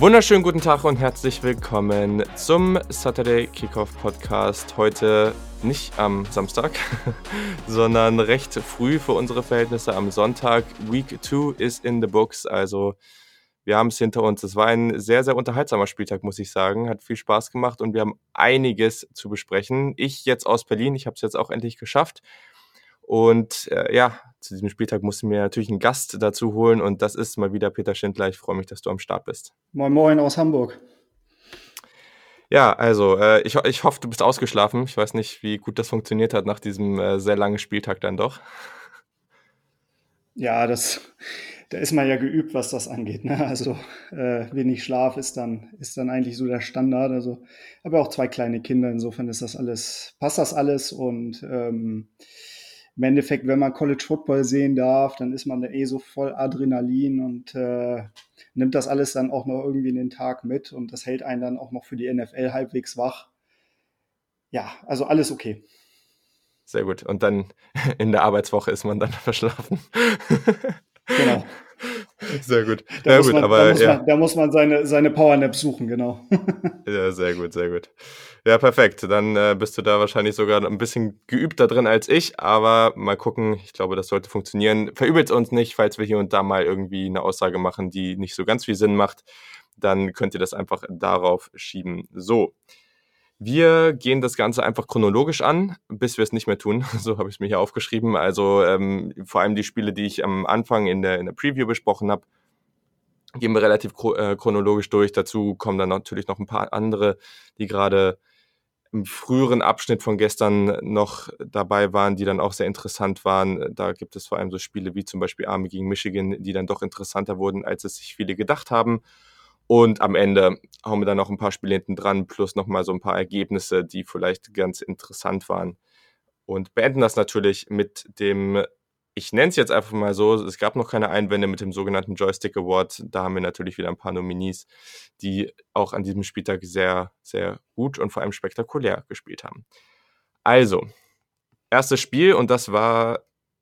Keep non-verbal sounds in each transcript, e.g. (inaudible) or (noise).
Wunderschönen guten Tag und herzlich willkommen zum Saturday Kickoff Podcast. Heute nicht am Samstag, (laughs) sondern recht früh für unsere Verhältnisse am Sonntag. Week 2 ist in the books, also wir haben es hinter uns. Es war ein sehr, sehr unterhaltsamer Spieltag, muss ich sagen. Hat viel Spaß gemacht und wir haben einiges zu besprechen. Ich jetzt aus Berlin, ich habe es jetzt auch endlich geschafft. Und äh, ja, zu diesem Spieltag mussten wir natürlich einen Gast dazu holen und das ist mal wieder Peter Schindler. Ich freue mich, dass du am Start bist. Moin Moin aus Hamburg. Ja, also äh, ich, ich hoffe, du bist ausgeschlafen. Ich weiß nicht, wie gut das funktioniert hat nach diesem äh, sehr langen Spieltag dann doch. Ja, das, da ist man ja geübt, was das angeht. Ne? Also äh, wenig Schlaf ist dann, ist dann eigentlich so der Standard. Also habe auch zwei kleine Kinder, insofern ist das alles, passt das alles und ähm, im Endeffekt, wenn man College Football sehen darf, dann ist man da eh so voll Adrenalin und äh, nimmt das alles dann auch noch irgendwie in den Tag mit und das hält einen dann auch noch für die NFL halbwegs wach. Ja, also alles okay. Sehr gut. Und dann (laughs) in der Arbeitswoche ist man dann (laughs) verschlafen. Genau. (laughs) Sehr gut. Da, muss, gut, man, aber, da muss, ja. man, da muss man seine, seine Powernaps suchen, genau. (laughs) ja, sehr gut, sehr gut. Ja, perfekt. Dann äh, bist du da wahrscheinlich sogar ein bisschen geübter drin als ich, aber mal gucken. Ich glaube, das sollte funktionieren. Verübelt uns nicht, falls wir hier und da mal irgendwie eine Aussage machen, die nicht so ganz viel Sinn macht. Dann könnt ihr das einfach darauf schieben. So. Wir gehen das Ganze einfach chronologisch an, bis wir es nicht mehr tun. (laughs) So habe ich es mir hier aufgeschrieben. Also ähm, vor allem die Spiele, die ich am Anfang in der, in der Preview besprochen habe, gehen wir relativ äh, chronologisch durch. Dazu kommen dann natürlich noch ein paar andere, die gerade im früheren Abschnitt von gestern noch dabei waren, die dann auch sehr interessant waren. Da gibt es vor allem so Spiele wie zum Beispiel Arme gegen Michigan, die dann doch interessanter wurden, als es sich viele gedacht haben. Und am Ende hauen wir dann noch ein paar Spiele hinten dran, plus nochmal so ein paar Ergebnisse, die vielleicht ganz interessant waren. Und beenden das natürlich mit dem, ich nenne es jetzt einfach mal so, es gab noch keine Einwände mit dem sogenannten Joystick Award. Da haben wir natürlich wieder ein paar Nominees, die auch an diesem Spieltag sehr, sehr gut und vor allem spektakulär gespielt haben. Also, erstes Spiel und das war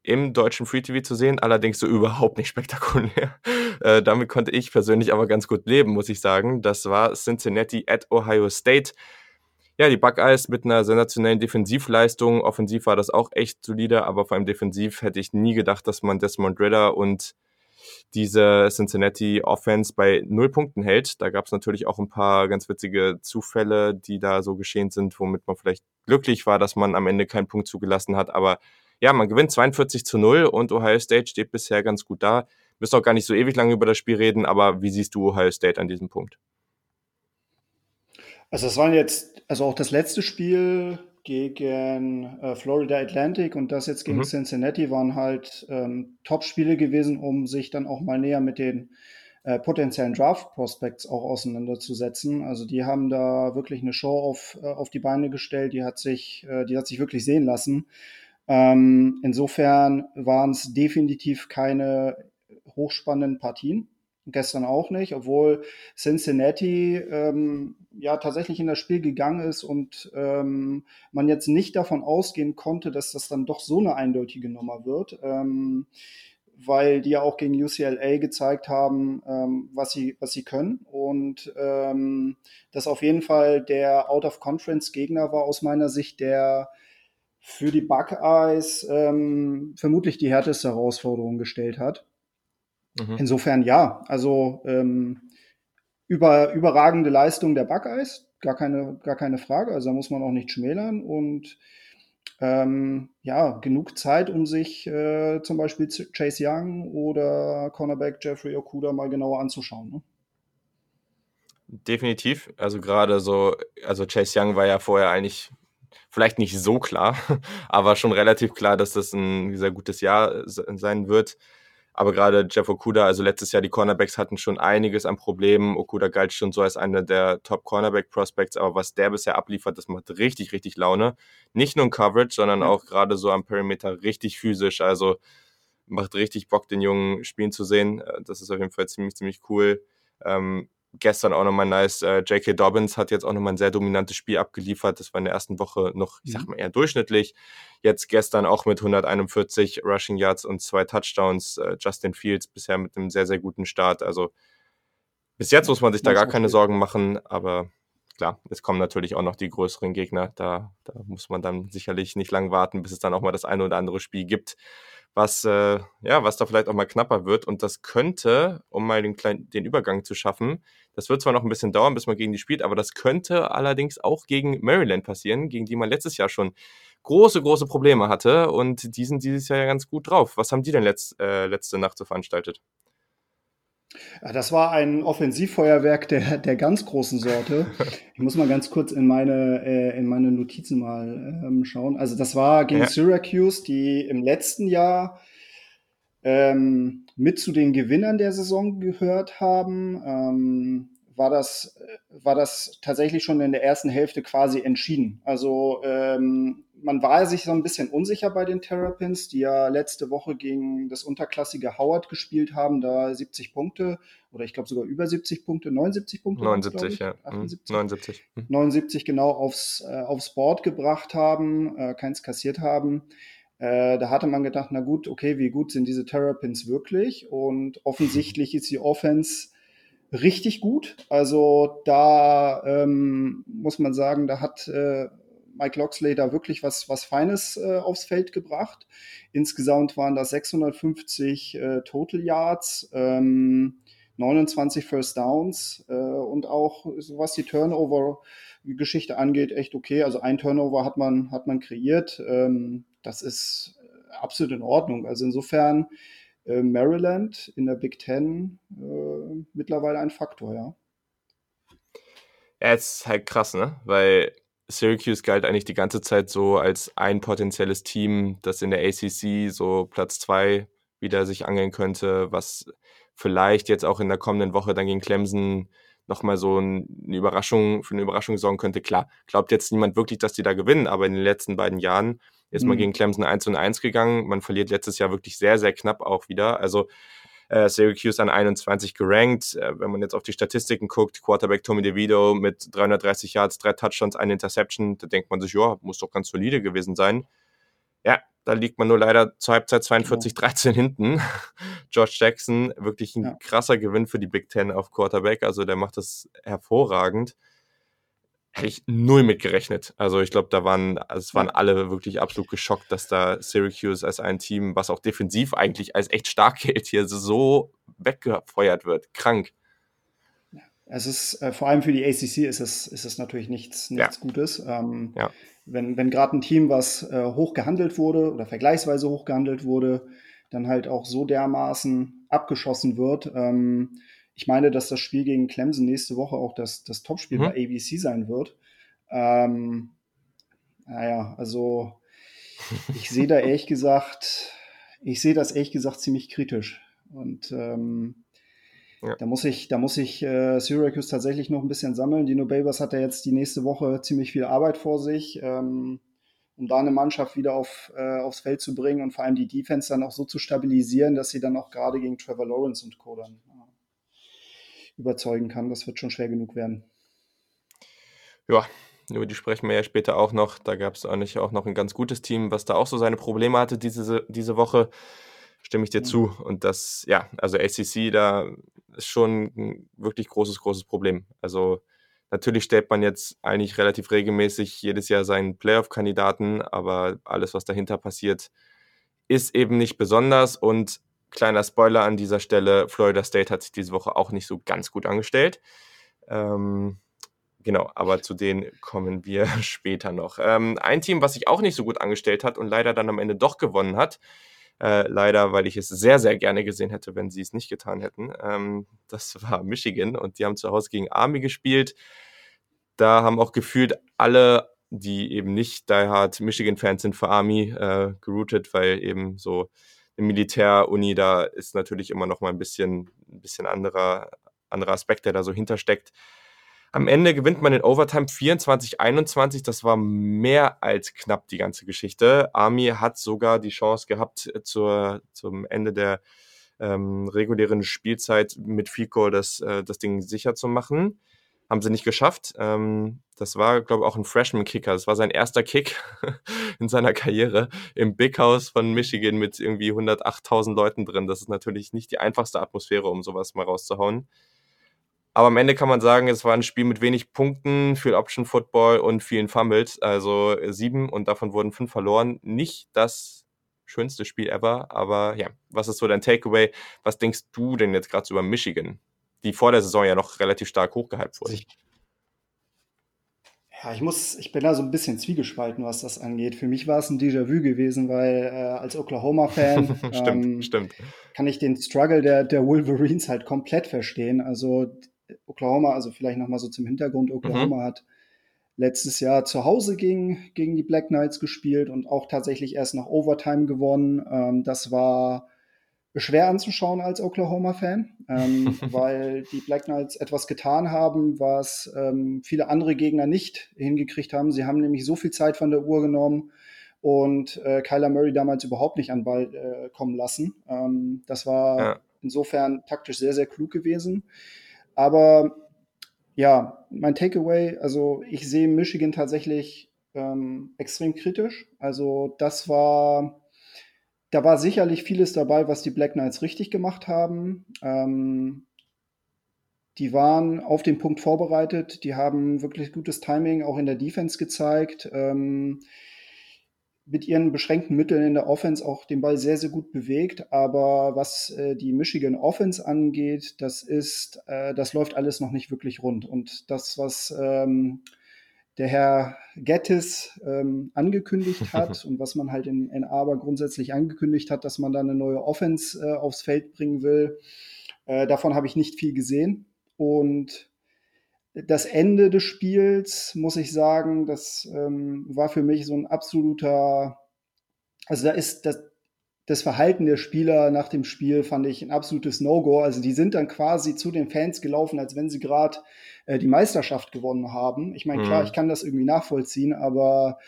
im deutschen Free TV zu sehen, allerdings so überhaupt nicht spektakulär. (laughs) Äh, damit konnte ich persönlich aber ganz gut leben, muss ich sagen. Das war Cincinnati at Ohio State. Ja, die Buckeyes mit einer sensationellen Defensivleistung. Offensiv war das auch echt solide, aber vor allem defensiv hätte ich nie gedacht, dass man Desmond Ritter und diese Cincinnati Offense bei null Punkten hält. Da gab es natürlich auch ein paar ganz witzige Zufälle, die da so geschehen sind, womit man vielleicht glücklich war, dass man am Ende keinen Punkt zugelassen hat. Aber ja, man gewinnt 42 zu 0 und Ohio State steht bisher ganz gut da. Wir müssen auch gar nicht so ewig lange über das Spiel reden, aber wie siehst du Ohio State an diesem Punkt? Also das waren jetzt, also auch das letzte Spiel gegen äh, Florida Atlantic und das jetzt gegen mhm. Cincinnati waren halt ähm, Top-Spiele gewesen, um sich dann auch mal näher mit den äh, potenziellen Draft-Prospects auch auseinanderzusetzen. Also die haben da wirklich eine Show auf, äh, auf die Beine gestellt, die hat sich, äh, die hat sich wirklich sehen lassen. Ähm, insofern waren es definitiv keine hochspannenden Partien. Gestern auch nicht, obwohl Cincinnati ähm, ja tatsächlich in das Spiel gegangen ist und ähm, man jetzt nicht davon ausgehen konnte, dass das dann doch so eine eindeutige Nummer wird. Ähm, weil die ja auch gegen UCLA gezeigt haben, ähm, was, sie, was sie können. Und ähm, das auf jeden Fall der Out-of-Conference-Gegner war aus meiner Sicht, der für die Buckeyes ähm, vermutlich die härteste Herausforderung gestellt hat. Mhm. Insofern ja, also ähm, über, überragende Leistung der Buckeyes, gar keine, gar keine Frage, also da muss man auch nicht schmälern und ähm, ja, genug Zeit, um sich äh, zum Beispiel Chase Young oder Cornerback Jeffrey Okuda mal genauer anzuschauen. Ne? Definitiv. Also gerade so, also Chase Young war ja vorher eigentlich vielleicht nicht so klar, (laughs) aber schon relativ klar, dass das ein sehr gutes Jahr sein wird. Aber gerade Jeff Okuda, also letztes Jahr die Cornerbacks hatten schon einiges an Problemen. Okuda galt schon so als einer der Top Cornerback Prospects, aber was der bisher abliefert, das macht richtig, richtig Laune. Nicht nur in Coverage, sondern auch gerade so am Perimeter richtig physisch. Also macht richtig Bock, den Jungen spielen zu sehen. Äh, das ist auf jeden Fall ziemlich, ziemlich cool. Ähm, gestern auch nochmal nice. Äh, J.K. Dobbins hat jetzt auch nochmal ein sehr dominantes Spiel abgeliefert. Das war in der ersten Woche noch, ich sag mhm. mal, eher durchschnittlich. Jetzt gestern auch mit 141 Rushing Yards und zwei Touchdowns. Äh, Justin Fields bisher mit einem sehr, sehr guten Start. Also bis jetzt muss man sich da gar keine Sorgen machen, aber klar, es kommen natürlich auch noch die größeren Gegner. Da, da muss man dann sicherlich nicht lang warten, bis es dann auch mal das eine oder andere Spiel gibt, was, äh, ja, was da vielleicht auch mal knapper wird. Und das könnte, um mal den, kleinen, den Übergang zu schaffen, das wird zwar noch ein bisschen dauern, bis man gegen die spielt, aber das könnte allerdings auch gegen Maryland passieren, gegen die man letztes Jahr schon große, große Probleme hatte. Und die sind dieses Jahr ja ganz gut drauf. Was haben die denn letzt, äh, letzte Nacht so veranstaltet? Das war ein Offensivfeuerwerk der, der ganz großen Sorte. (laughs) Ich muss mal ganz kurz in meine, äh, in meine Notizen mal ähm, schauen. Also das war gegen ja. Syracuse, die im letzten Jahr ähm, mit zu den Gewinnern der Saison gehört haben. Ähm, war das, war das tatsächlich schon in der ersten Hälfte quasi entschieden. Also ähm, man war sich so ein bisschen unsicher bei den Terrapins, die ja letzte Woche gegen das unterklassige Howard gespielt haben, da 70 Punkte oder ich glaube sogar über 70 Punkte, 79 Punkte. 79, ja. 78? 79. 79 genau aufs, äh, aufs Board gebracht haben, äh, keins kassiert haben. Äh, da hatte man gedacht, na gut, okay, wie gut sind diese Terrapins wirklich? Und offensichtlich ist die Offense richtig gut. Also da ähm, muss man sagen, da hat äh, Mike Loxley da wirklich was, was Feines äh, aufs Feld gebracht. Insgesamt waren das 650 äh, Total Yards, ähm, 29 First Downs äh, und auch was die Turnover-Geschichte angeht, echt okay. Also ein Turnover hat man, hat man kreiert. Ähm, das ist absolut in Ordnung. Also insofern äh, Maryland in der Big Ten äh, mittlerweile ein Faktor, ja. Ja, ist halt krass, ne? Weil Syracuse galt eigentlich die ganze Zeit so als ein potenzielles Team, das in der ACC so Platz zwei wieder sich angeln könnte, was vielleicht jetzt auch in der kommenden Woche dann gegen Clemson nochmal so eine Überraschung, für eine Überraschung sorgen könnte. Klar, glaubt jetzt niemand wirklich, dass die da gewinnen, aber in den letzten beiden Jahren ist mhm. man gegen Clemson 1 und 1 gegangen. Man verliert letztes Jahr wirklich sehr, sehr knapp auch wieder. Also äh, Syracuse an 21 gerankt. Äh, wenn man jetzt auf die Statistiken guckt, Quarterback Tommy DeVito mit 330 Yards, drei Touchdowns, eine Interception, da denkt man sich, ja, muss doch ganz solide gewesen sein. Ja, da liegt man nur leider zur Halbzeit 42-13 hinten. (laughs) George Jackson, wirklich ein ja. krasser Gewinn für die Big Ten auf Quarterback. Also der macht das hervorragend ich null mit gerechnet. Also ich glaube, da waren, also es waren alle wirklich absolut geschockt, dass da Syracuse als ein Team, was auch defensiv eigentlich als echt stark (laughs) gilt, hier so weggefeuert wird. Krank. Es ist äh, vor allem für die ACC ist es, ist es natürlich nichts, nichts ja. Gutes. Ähm, ja. Wenn, wenn gerade ein Team, was äh, hoch gehandelt wurde oder vergleichsweise hoch gehandelt wurde, dann halt auch so dermaßen abgeschossen wird. Ähm, ich meine, dass das Spiel gegen Clemson nächste Woche auch das, das Topspiel mhm. bei ABC sein wird. Ähm, naja, also ich sehe da ehrlich (laughs) gesagt, ich sehe das ehrlich gesagt ziemlich kritisch. Und ähm, ja. da muss ich, da muss ich äh, Syracuse tatsächlich noch ein bisschen sammeln. Dino Babers hat ja jetzt die nächste Woche ziemlich viel Arbeit vor sich, ähm, um da eine Mannschaft wieder auf, äh, aufs Feld zu bringen und vor allem die Defense dann auch so zu stabilisieren, dass sie dann auch gerade gegen Trevor Lawrence und Co. dann überzeugen kann. Das wird schon schwer genug werden. Ja, über die sprechen wir ja später auch noch. Da gab es eigentlich auch noch ein ganz gutes Team, was da auch so seine Probleme hatte diese, diese Woche. Stimme ich dir ja. zu. Und das, ja, also ACC, da ist schon ein wirklich großes, großes Problem. Also natürlich stellt man jetzt eigentlich relativ regelmäßig jedes Jahr seinen Playoff-Kandidaten, aber alles, was dahinter passiert, ist eben nicht besonders. Und Kleiner Spoiler an dieser Stelle, Florida State hat sich diese Woche auch nicht so ganz gut angestellt. Ähm, genau, aber zu denen kommen wir (laughs) später noch. Ähm, ein Team, was sich auch nicht so gut angestellt hat und leider dann am Ende doch gewonnen hat, äh, leider, weil ich es sehr, sehr gerne gesehen hätte, wenn sie es nicht getan hätten. Ähm, das war Michigan und die haben zu Hause gegen Army gespielt. Da haben auch gefühlt alle, die eben nicht Die Hard Michigan-Fans sind, für Army äh, geroutet, weil eben so Militäruni, da ist natürlich immer noch mal ein bisschen, ein bisschen anderer, anderer Aspekt, der da so hintersteckt. Am Ende gewinnt man in Overtime 24-21. Das war mehr als knapp die ganze Geschichte. Army hat sogar die Chance gehabt, zur, zum Ende der ähm, regulären Spielzeit mit Fico das, äh, das Ding sicher zu machen. Haben sie nicht geschafft. Ähm, das war, glaube ich, auch ein Freshman-Kicker. Das war sein erster Kick (laughs) in seiner Karriere im Big House von Michigan mit irgendwie 108.000 Leuten drin. Das ist natürlich nicht die einfachste Atmosphäre, um sowas mal rauszuhauen. Aber am Ende kann man sagen, es war ein Spiel mit wenig Punkten, viel Option Football und vielen Fumbles. Also sieben und davon wurden fünf verloren. Nicht das schönste Spiel ever, aber ja, was ist so dein Takeaway? Was denkst du denn jetzt gerade so über Michigan, die vor der Saison ja noch relativ stark hochgehypt wurde? Ja, ich muss, ich bin da so ein bisschen zwiegespalten, was das angeht. Für mich war es ein Déjà-vu gewesen, weil äh, als Oklahoma-Fan (laughs) ähm, stimmt. kann ich den Struggle der, der Wolverines halt komplett verstehen. Also Oklahoma, also vielleicht nochmal so zum Hintergrund, Oklahoma mhm. hat letztes Jahr zu Hause gegen, gegen die Black Knights gespielt und auch tatsächlich erst nach Overtime gewonnen. Ähm, das war schwer anzuschauen als Oklahoma-Fan, ähm, (laughs) weil die Black Knights etwas getan haben, was ähm, viele andere Gegner nicht hingekriegt haben. Sie haben nämlich so viel Zeit von der Uhr genommen und äh, Kyler Murray damals überhaupt nicht an Ball äh, kommen lassen. Ähm, das war ja. insofern taktisch sehr, sehr klug gewesen. Aber ja, mein Takeaway, also ich sehe Michigan tatsächlich ähm, extrem kritisch. Also das war, da war sicherlich vieles dabei, was die Black Knights richtig gemacht haben. Ähm, die waren auf den Punkt vorbereitet, die haben wirklich gutes Timing auch in der Defense gezeigt. Ähm, mit ihren beschränkten Mitteln in der Offense auch den Ball sehr, sehr gut bewegt. Aber was äh, die Michigan Offense angeht, das ist, äh, das läuft alles noch nicht wirklich rund. Und das, was ähm, der Herr Gettis ähm, angekündigt (laughs) hat und was man halt in, in Aber grundsätzlich angekündigt hat, dass man da eine neue Offense äh, aufs Feld bringen will, äh, davon habe ich nicht viel gesehen. Und das Ende des Spiels, muss ich sagen, das ähm, war für mich so ein absoluter, also da ist das, das Verhalten der Spieler nach dem Spiel fand ich ein absolutes No-Go. Also die sind dann quasi zu den Fans gelaufen, als wenn sie gerade äh, die Meisterschaft gewonnen haben. Ich meine, klar, mhm. ich kann das irgendwie nachvollziehen, aber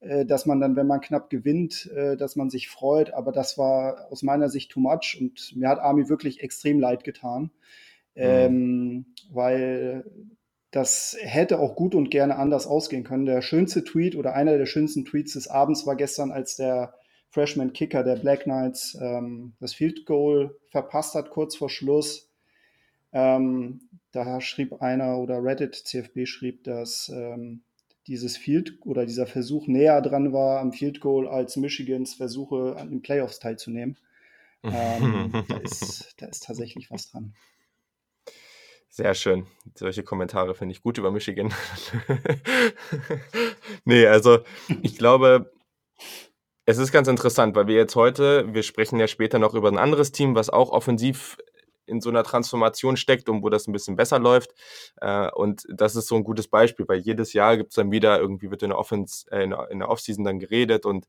äh, dass man dann, wenn man knapp gewinnt, äh, dass man sich freut, aber das war aus meiner Sicht too much und mir hat Army wirklich extrem leid getan. Mhm. Ähm, weil das hätte auch gut und gerne anders ausgehen können. Der schönste Tweet oder einer der schönsten Tweets des Abends war gestern, als der Freshman Kicker der Black Knights ähm, das Field Goal verpasst hat, kurz vor Schluss. Ähm, da schrieb einer oder Reddit CFB schrieb, dass ähm, dieses Field oder dieser Versuch näher dran war am Field Goal als Michigans Versuche an den Playoffs teilzunehmen. (laughs) Ähm, da, ist, da ist tatsächlich was dran. Sehr schön. Solche Kommentare finde ich gut über Michigan. (laughs) nee, also ich glaube, es ist ganz interessant, weil wir jetzt heute, wir sprechen ja später noch über ein anderes Team, was auch offensiv in so einer Transformation steckt und wo das ein bisschen besser läuft. Äh, und das ist so ein gutes Beispiel, weil jedes Jahr gibt es dann wieder, irgendwie wird in der, Offense, äh, in der Offseason dann geredet und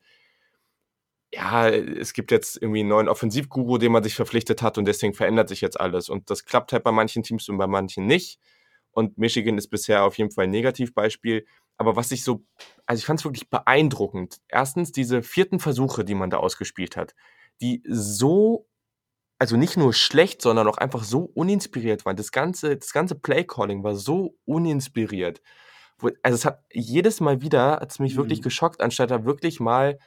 ja, es gibt jetzt irgendwie einen neuen Offensivguru, den man sich verpflichtet hat und deswegen verändert sich jetzt alles. Und das klappt halt bei manchen Teams und bei manchen nicht. Und Michigan ist bisher auf jeden Fall ein Negativbeispiel. Aber was ich so, also ich fand es wirklich beeindruckend. Erstens diese vierten Versuche, die man da ausgespielt hat, die so, also nicht nur schlecht, sondern auch einfach so uninspiriert waren. Das ganze, das ganze Playcalling war so uninspiriert. Also es hat jedes Mal wieder, hat es mich mhm. wirklich geschockt, anstatt da wirklich mal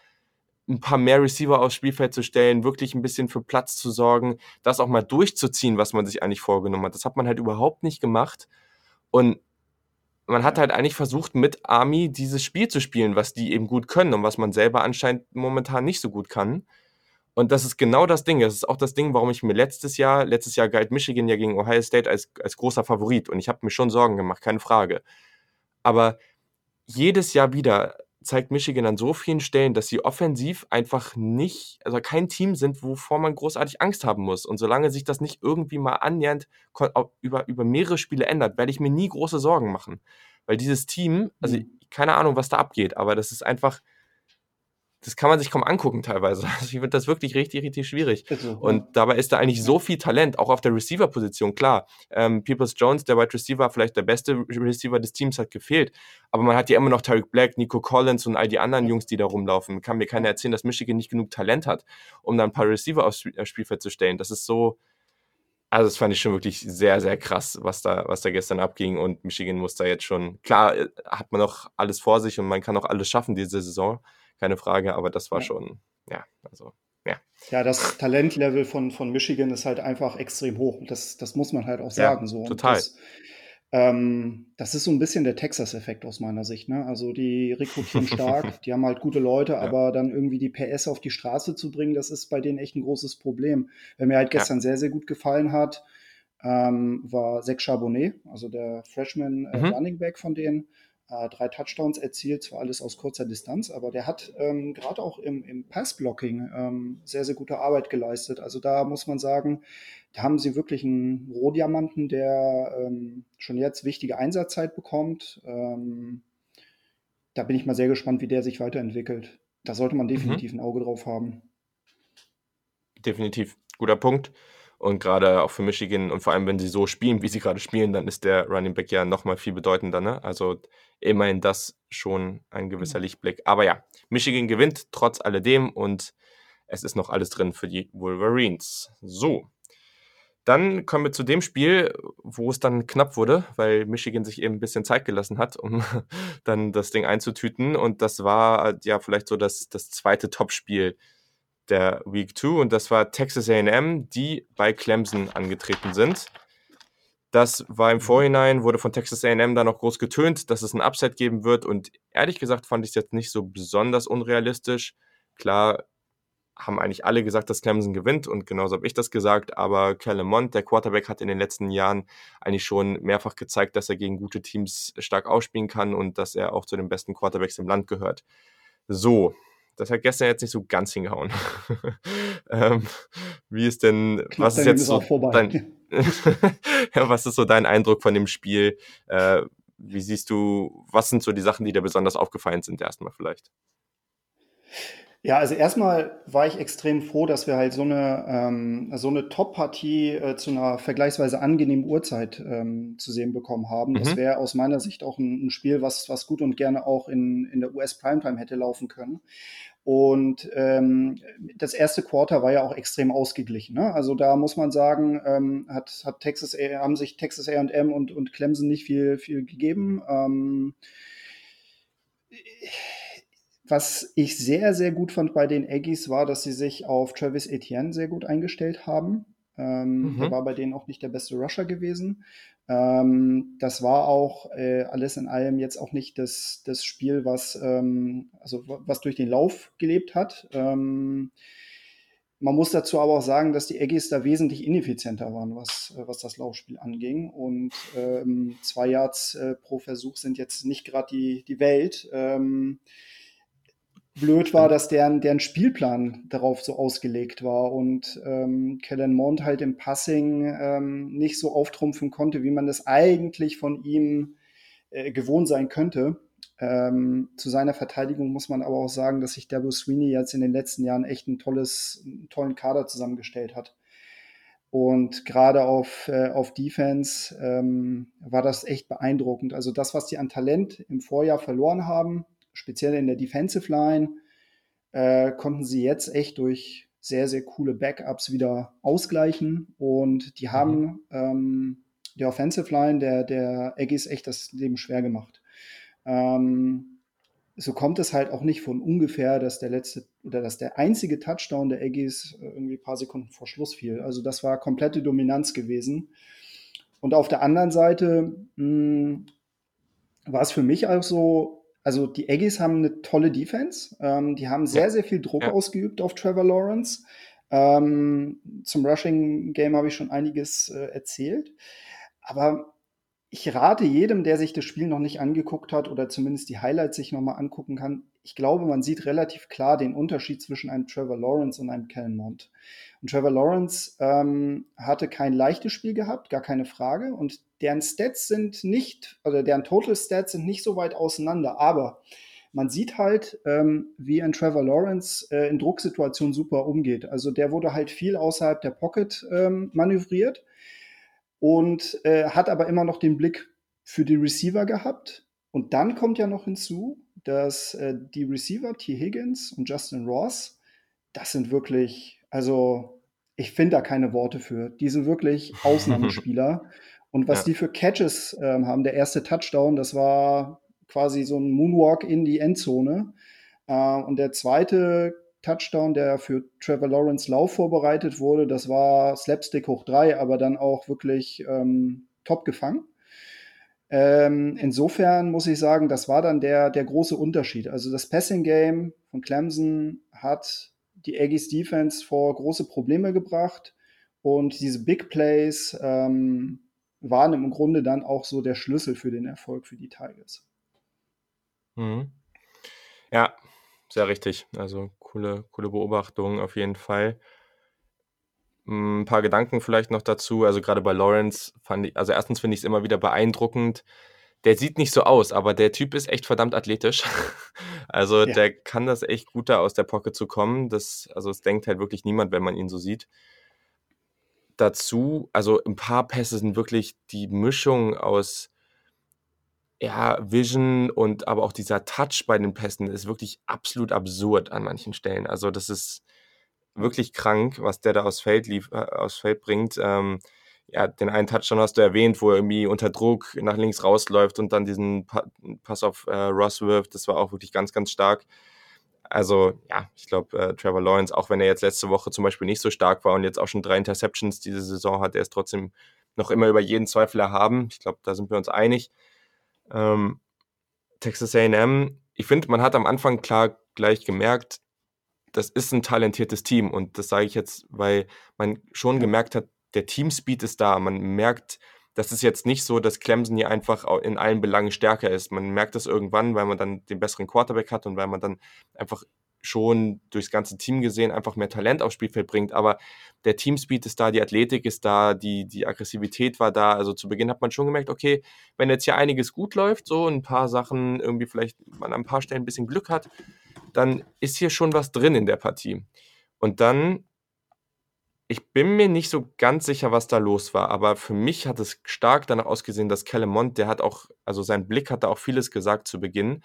ein paar mehr Receiver aufs Spielfeld zu stellen, wirklich ein bisschen für Platz zu sorgen, das auch mal durchzuziehen, was man sich eigentlich vorgenommen hat. Das hat man halt überhaupt nicht gemacht. Und man hat halt eigentlich versucht, mit Army dieses Spiel zu spielen, was die eben gut können und was man selber anscheinend momentan nicht so gut kann. Und das ist genau das Ding. Das ist auch das Ding, warum ich mir letztes Jahr, letztes Jahr galt Michigan ja gegen Ohio State als, als großer Favorit. Und ich habe mir schon Sorgen gemacht, keine Frage. Aber jedes Jahr wieder zeigt Michigan an so vielen Stellen, dass sie offensiv einfach nicht, also kein Team sind, wovor man großartig Angst haben muss. Und solange sich das nicht irgendwie mal annähernd über, über mehrere Spiele ändert, werde ich mir nie große Sorgen machen. Weil dieses Team, also mhm. keine Ahnung, was da abgeht, aber das ist einfach, das kann man sich kaum angucken teilweise. (laughs) Also ich finde das wirklich richtig, richtig schwierig. Und dabei ist da eigentlich so viel Talent, auch auf der Receiver-Position. Klar, ähm, Peoples Jones, der Wide Receiver, vielleicht der beste Receiver des Teams, hat gefehlt. Aber man hat ja immer noch Tarek Black, Nico Collins und all die anderen Jungs, die da rumlaufen. Kann mir keiner erzählen, dass Michigan nicht genug Talent hat, um da ein paar Receiver aufs äh, Spielfeld zu stellen. Das ist so, also das fand ich schon wirklich sehr, sehr krass, was da, was da gestern abging. Und Michigan muss da jetzt schon, klar, äh, hat man noch alles vor sich und man kann auch alles schaffen diese Saison keine Frage, aber das war ja. schon, ja, also ja. Ja, das Talentlevel von, von Michigan ist halt einfach extrem hoch. Das, das muss man halt auch sagen. Ja, so. total. Das, ähm, das, ist so ein bisschen der Texas-Effekt aus meiner Sicht. Ne? Also die rekrutieren (laughs) stark, die haben halt gute Leute, ja. aber dann irgendwie die PS auf die Straße zu bringen, das ist bei denen echt ein großes Problem. Wer mir halt gestern sehr, sehr gut gefallen hat, ähm, war Zach Charbonnet, also der Freshman äh, mhm. Running Back von denen drei Touchdowns erzielt, zwar alles aus kurzer Distanz, aber der hat ähm, gerade auch im, im Passblocking ähm, sehr, sehr gute Arbeit geleistet. Also da muss man sagen, da haben sie wirklich einen Rohdiamanten, der ähm, schon jetzt wichtige Einsatzzeit bekommt. Ähm, da bin ich mal sehr gespannt, wie der sich weiterentwickelt. Da sollte man mhm. definitiv mhm. ein Auge drauf haben. Definitiv. Guter Punkt. Und gerade auch für Michigan und vor allem, wenn sie so spielen, wie sie gerade spielen, dann ist der Running Back ja nochmal viel bedeutender. Ne? Also immerhin das schon ein gewisser mhm. Lichtblick. Aber ja, Michigan gewinnt trotz alledem und es ist noch alles drin für die Wolverines. So. Dann kommen wir zu dem Spiel, wo es dann knapp wurde, weil Michigan sich eben ein bisschen Zeit gelassen hat, um (laughs) dann das Ding einzutüten. Und das war ja vielleicht so das, das zweite Topspiel der Week 2 und das war Texas AM, die bei Clemson angetreten sind. Das war im mhm. Vorhinein, wurde von Texas AM da noch groß getönt, dass es ein Upset geben wird und ehrlich gesagt fand ich es jetzt nicht so besonders unrealistisch. Klar haben eigentlich alle gesagt, dass Clemson gewinnt und genauso habe ich das gesagt, aber Kellen Mond, der Quarterback, hat in den letzten Jahren eigentlich schon mehrfach gezeigt, dass er gegen gute Teams stark ausspielen kann und dass er auch zu den besten Quarterbacks im Land gehört. So, das hat gestern jetzt nicht so ganz hingehauen. (laughs) ähm, wie ist denn, Knapp was ist jetzt so dein, (laughs) (laughs) ja, was ist so dein Eindruck von dem Spiel? Äh, wie siehst du, was sind so die Sachen, die dir besonders aufgefallen sind, erstmal vielleicht? Ja, also erstmal war ich extrem froh, dass wir halt so eine, ähm, so eine Top-Partie äh, zu einer vergleichsweise angenehmen Uhrzeit ähm, zu sehen bekommen haben. Mhm. Das wäre aus meiner Sicht auch ein, ein, Spiel, was, was gut und gerne auch in, in der US Primetime hätte laufen können. Und ähm, das erste Quarter war ja auch extrem ausgeglichen. Ne? Also da muss man sagen, ähm, hat, hat Texas haben sich Texas A&M und, und Clemson nicht viel, viel gegeben. Ähm, was ich sehr, sehr gut fand bei den Aggies war, dass sie sich auf Travis Etienne sehr gut eingestellt haben. Ähm, mhm. Der war bei denen auch nicht der beste Rusher gewesen. Ähm, das war auch äh, alles in allem jetzt auch nicht das, das Spiel, was, ähm, also, was durch den Lauf gelebt hat. Ähm, man muss dazu aber auch sagen, dass die Aggies da wesentlich ineffizienter waren, was, was das Laufspiel anging. Und ähm, zwei Yards äh, pro Versuch sind jetzt nicht gerade die, die Welt. Blöd war, dass deren, deren Spielplan darauf so ausgelegt war und ähm, Kellen Mond halt im Passing ähm, nicht so auftrumpfen konnte, wie man das eigentlich von ihm äh, gewohnt sein könnte. Ähm, zu seiner Verteidigung muss man aber auch sagen, dass sich Debo Sweeney jetzt in den letzten Jahren echt ein tolles, einen tollen Kader zusammengestellt hat. Und gerade auf, äh, auf Defense ähm, war das echt beeindruckend. Also das, was die an Talent im Vorjahr verloren haben, speziell in der Defensive Line, äh, konnten sie jetzt echt durch sehr, sehr coole Backups wieder ausgleichen. Und die mhm. haben mhm. ähm, der Offensive Line der, der Aggies echt das Leben schwer gemacht. Ähm, so kommt es halt auch nicht von ungefähr, dass der letzte oder dass der einzige Touchdown der Aggies äh, irgendwie ein paar Sekunden vor Schluss fiel. Also das war komplette Dominanz gewesen. Und auf der anderen Seite mh, hm, war es für mich auch so, also die Aggies haben eine tolle Defense. Ähm, die haben sehr, ja. sehr viel Druck ja. ausgeübt auf Trevor Lawrence. Ähm, zum Rushing-Game habe ich schon einiges äh, erzählt. Aber ich rate jedem, der sich das Spiel noch nicht angeguckt hat oder zumindest die Highlights sich nochmal angucken kann. Ich glaube, man sieht relativ klar den Unterschied zwischen einem Trevor Lawrence und einem Kellen Mond. Und Trevor Lawrence ähm, hatte kein leichtes Spiel gehabt, gar keine Frage. Und deren Stats sind nicht, oder deren Total Stats sind nicht so weit auseinander. Aber man sieht halt, ähm, wie ein Trevor Lawrence äh, in Drucksituationen super umgeht. Also der wurde halt viel außerhalb der Pocket ähm, manövriert und äh, hat aber immer noch den Blick für die Receiver gehabt. Und dann kommt ja noch hinzu, dass äh, die Receiver, T. Higgins und Justin Ross, das sind wirklich, also ich finde da keine Worte für. Die sind wirklich (laughs) Ausnahmespieler. und was ja. die für Catches ähm, haben, der erste Touchdown, das war quasi so ein Moonwalk in die Endzone. Äh, und der zweite Touchdown, der für Trevor Lawrence Lauf vorbereitet wurde, das war Slapstick hoch drei, aber dann auch wirklich ähm, top gefangen. Ähm, insofern muss ich sagen, das war dann der, der große Unterschied. Also das Passing Game von Clemson hat die Aggies Defense vor große Probleme gebracht und diese Big Plays ähm, waren im Grunde dann auch so der Schlüssel für den Erfolg für die Tigers. Mhm. Ja, sehr richtig. Also coole, coole Beobachtung auf jeden Fall. Ein paar Gedanken vielleicht noch dazu. Also gerade bei Lawrence fand ich, also erstens finde ich es immer wieder beeindruckend. Der sieht nicht so aus, aber der Typ ist echt verdammt athletisch. (laughs) also ja. der kann das echt gut da aus der Pocket zu kommen. Das, also es denkt halt wirklich niemand, wenn man ihn so sieht. Dazu, also ein paar Pässe sind wirklich die Mischung aus ja, Vision und aber auch dieser Touch bei den Pässen ist wirklich absolut absurd an manchen Stellen. Also das ist wirklich krank, was der da aufs Feld, lief, äh, Feld bringt. Ähm, ja, den einen Touchdown hast du erwähnt, wo er irgendwie unter Druck nach links rausläuft und dann diesen pa Pass auf äh, Ross wirft. Das war auch wirklich ganz, ganz stark. Also ja, ich glaube, äh, Trevor Lawrence, auch wenn er jetzt letzte Woche zum Beispiel nicht so stark war und jetzt auch schon drei Interceptions diese Saison hat, er ist trotzdem noch immer über jeden Zweifel erhaben. Ich glaube, da sind wir uns einig. Ähm, Texas AM, ich finde, man hat am Anfang klar gleich gemerkt, das ist ein talentiertes Team und das sage ich jetzt, weil man schon gemerkt hat, der Teamspeed ist da. Man merkt, das ist jetzt nicht so, dass Clemson hier einfach in allen Belangen stärker ist. Man merkt das irgendwann, weil man dann den besseren Quarterback hat und weil man dann einfach schon durchs ganze Team gesehen einfach mehr Talent aufs Spielfeld bringt. Aber der Teamspeed ist da, die Athletik ist da, die, die Aggressivität war da. Also zu Beginn hat man schon gemerkt, okay, wenn jetzt hier einiges gut läuft, so ein paar Sachen irgendwie vielleicht man an ein paar Stellen ein bisschen Glück hat, dann ist hier schon was drin in der Partie. Und dann, ich bin mir nicht so ganz sicher, was da los war, aber für mich hat es stark danach ausgesehen, dass Kellemont, der hat auch, also sein Blick hat da auch vieles gesagt zu Beginn